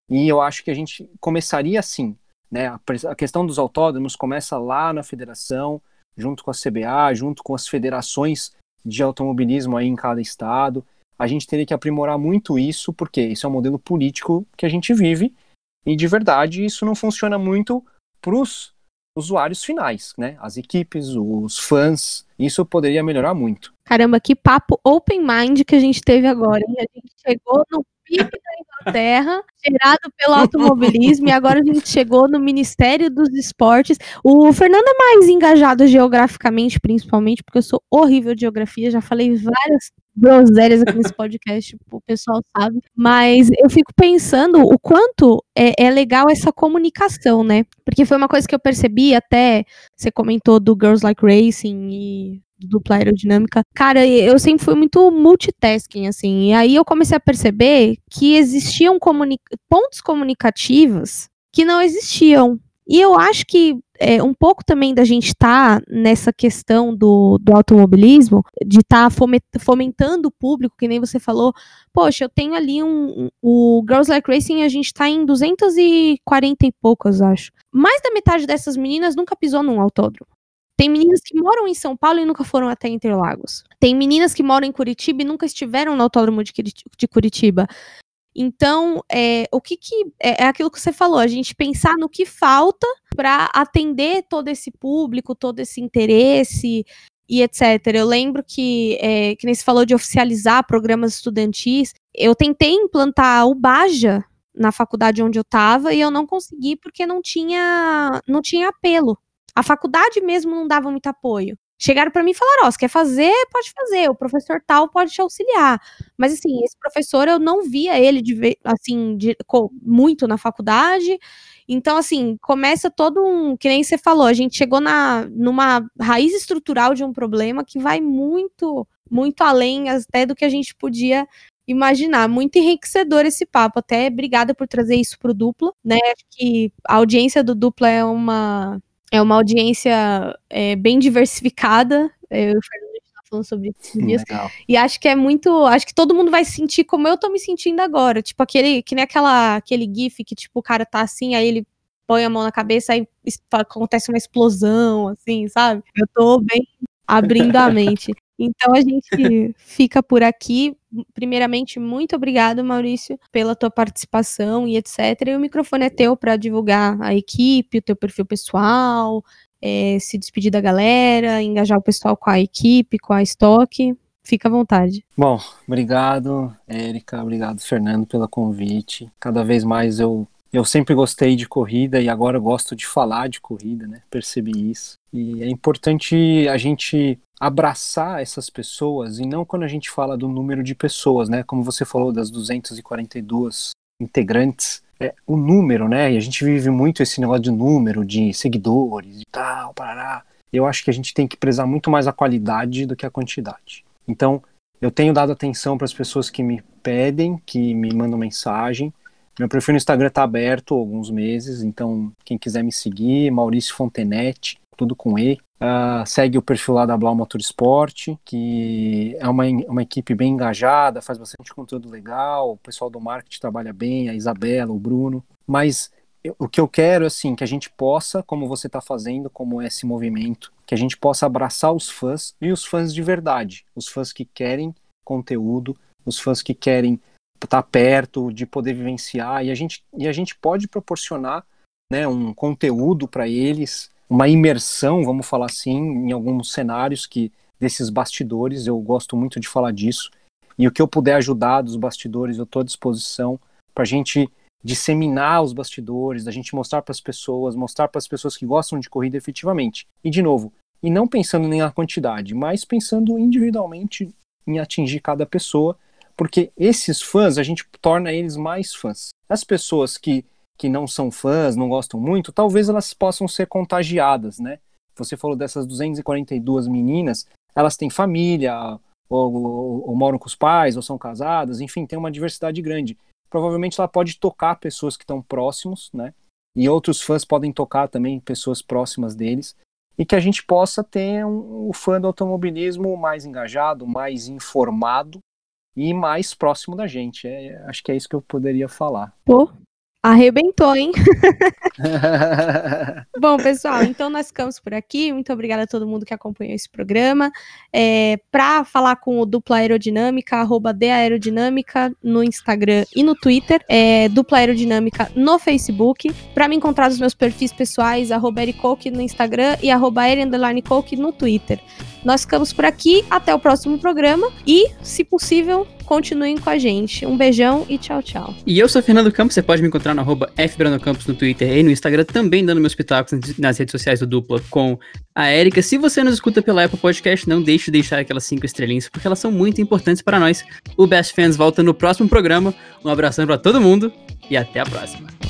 e eu acho que a gente começaria assim. Né? A, a questão dos autódromos começa lá na federação, junto com a CBA, junto com as federações de automobilismo aí em cada estado. A gente teria que aprimorar muito isso, porque isso é um modelo político que a gente vive, e de verdade isso não funciona muito para os usuários finais, né? As equipes, os fãs, isso poderia melhorar muito.
Caramba, que papo open mind que a gente teve agora? A gente chegou no pique da Inglaterra, gerado pelo automobilismo, e agora a gente chegou no Ministério dos Esportes. O Fernando é mais engajado geograficamente, principalmente, porque eu sou horrível de geografia, já falei várias groselhas aqui nesse podcast, o pessoal sabe. Mas eu fico pensando o quanto é, é, legal essa comunicação, né? Porque foi uma coisa que eu percebi até, você comentou do Girls Like Racing e dupla aerodinâmica. Cara, eu sempre fui muito multitasking, assim. E aí eu comecei a perceber que existiam comuni pontos comunicativos que não existiam. E eu acho que é, um pouco também da gente estar tá nessa questão do, do automobilismo, de estar tá fomentando o público, que nem você falou. Poxa, eu tenho ali um. um o Girls Like Racing, a gente está em 240 e poucas, acho. Mais da metade dessas meninas nunca pisou num autódromo. Tem meninas que moram em São Paulo e nunca foram até Interlagos. Tem meninas que moram em Curitiba e nunca estiveram no autódromo de Curitiba. Então, é, o que, que é, é, aquilo que você falou, a gente pensar no que falta para atender todo esse público, todo esse interesse e etc. Eu lembro que, é, que nem se falou de oficializar programas estudantis, eu tentei implantar o Baja na faculdade onde eu estava e eu não consegui porque não tinha, não tinha apelo. A faculdade mesmo não dava muito apoio. Chegaram para mim e falaram: Ó, oh, você quer fazer? Pode fazer, o professor tal pode te auxiliar. Mas, assim, esse professor eu não via ele de, assim, de, muito na faculdade. Então, assim, começa todo um. Que nem você falou, a gente chegou na, numa raiz estrutural de um problema que vai muito, muito além até do que a gente podia imaginar. Muito enriquecedor esse papo. Até obrigada por trazer isso pro duplo, né? Acho que a audiência do duplo é uma é uma audiência é, bem diversificada. Eu e o Fernando está falando sobre isso dias. E acho que é muito. Acho que todo mundo vai se sentir como eu tô me sentindo agora. Tipo, aquele. Que nem aquela, aquele GIF que, tipo, o cara tá assim, aí ele põe a mão na cabeça, aí acontece uma explosão, assim, sabe? Eu tô bem abrindo a mente. Então a gente fica por aqui. Primeiramente, muito obrigado, Maurício, pela tua participação e etc. E o microfone é teu para divulgar a equipe, o teu perfil pessoal, é, se despedir da galera, engajar o pessoal com a equipe, com a estoque. Fica à vontade.
Bom, obrigado, Érica, obrigado, Fernando, pelo convite. Cada vez mais eu eu sempre gostei de corrida e agora gosto de falar de corrida, né? Percebi isso. E é importante a gente abraçar essas pessoas e não quando a gente fala do número de pessoas, né? Como você falou das 242 integrantes, é o número, né? E a gente vive muito esse negócio de número, de seguidores e tal, parará. Eu acho que a gente tem que prezar muito mais a qualidade do que a quantidade. Então, eu tenho dado atenção para as pessoas que me pedem, que me mandam mensagem. Meu perfil no Instagram está aberto há alguns meses, então quem quiser me seguir, Maurício Fontenetti, tudo com E. Uh, segue o perfil lá da Blau Motorsport, que é uma, uma equipe bem engajada, faz bastante conteúdo legal, o pessoal do marketing trabalha bem, a Isabela, o Bruno. Mas eu, o que eu quero é assim, que a gente possa, como você está fazendo, como esse movimento, que a gente possa abraçar os fãs e os fãs de verdade, os fãs que querem conteúdo, os fãs que querem estar tá perto, de poder vivenciar, e a gente, e a gente pode proporcionar né, um conteúdo para eles, uma imersão, vamos falar assim, em alguns cenários que desses bastidores, eu gosto muito de falar disso. E o que eu puder ajudar dos bastidores, eu estou à disposição para a gente disseminar os bastidores, da gente mostrar para as pessoas, mostrar para as pessoas que gostam de corrida efetivamente. E de novo, e não pensando nem na quantidade, mas pensando individualmente em atingir cada pessoa, porque esses fãs a gente torna eles mais fãs. As pessoas que, que não são fãs, não gostam muito, talvez elas possam ser contagiadas, né? Você falou dessas 242 meninas, elas têm família, ou, ou, ou, moram com os pais, ou são casadas, enfim, tem uma diversidade grande. Provavelmente ela pode tocar pessoas que estão próximos, né? E outros fãs podem tocar também pessoas próximas deles. E que a gente possa ter um, um fã do automobilismo mais engajado, mais informado e mais próximo da gente. É, acho que é isso que eu poderia falar.
Pô, Arrebentou, hein? Bom, pessoal, então nós ficamos por aqui. Muito obrigada a todo mundo que acompanhou esse programa. É, Para falar com o Dupla Aerodinâmica, arroba Aerodinâmica no Instagram e no Twitter, é, Dupla Aerodinâmica no Facebook. Para me encontrar nos meus perfis pessoais, arroba Ericoke no Instagram e arroba no Twitter. Nós ficamos por aqui, até o próximo programa e, se possível, continuem com a gente. Um beijão e tchau, tchau.
E eu sou Fernando Campos, você pode me encontrar no arroba no Twitter e no Instagram, também dando meus pitacos nas redes sociais do Dupla com a Erika. Se você nos escuta pela Apple Podcast, não deixe de deixar aquelas cinco estrelinhas, porque elas são muito importantes para nós. O Best Fans volta no próximo programa. Um abração para todo mundo e até a próxima.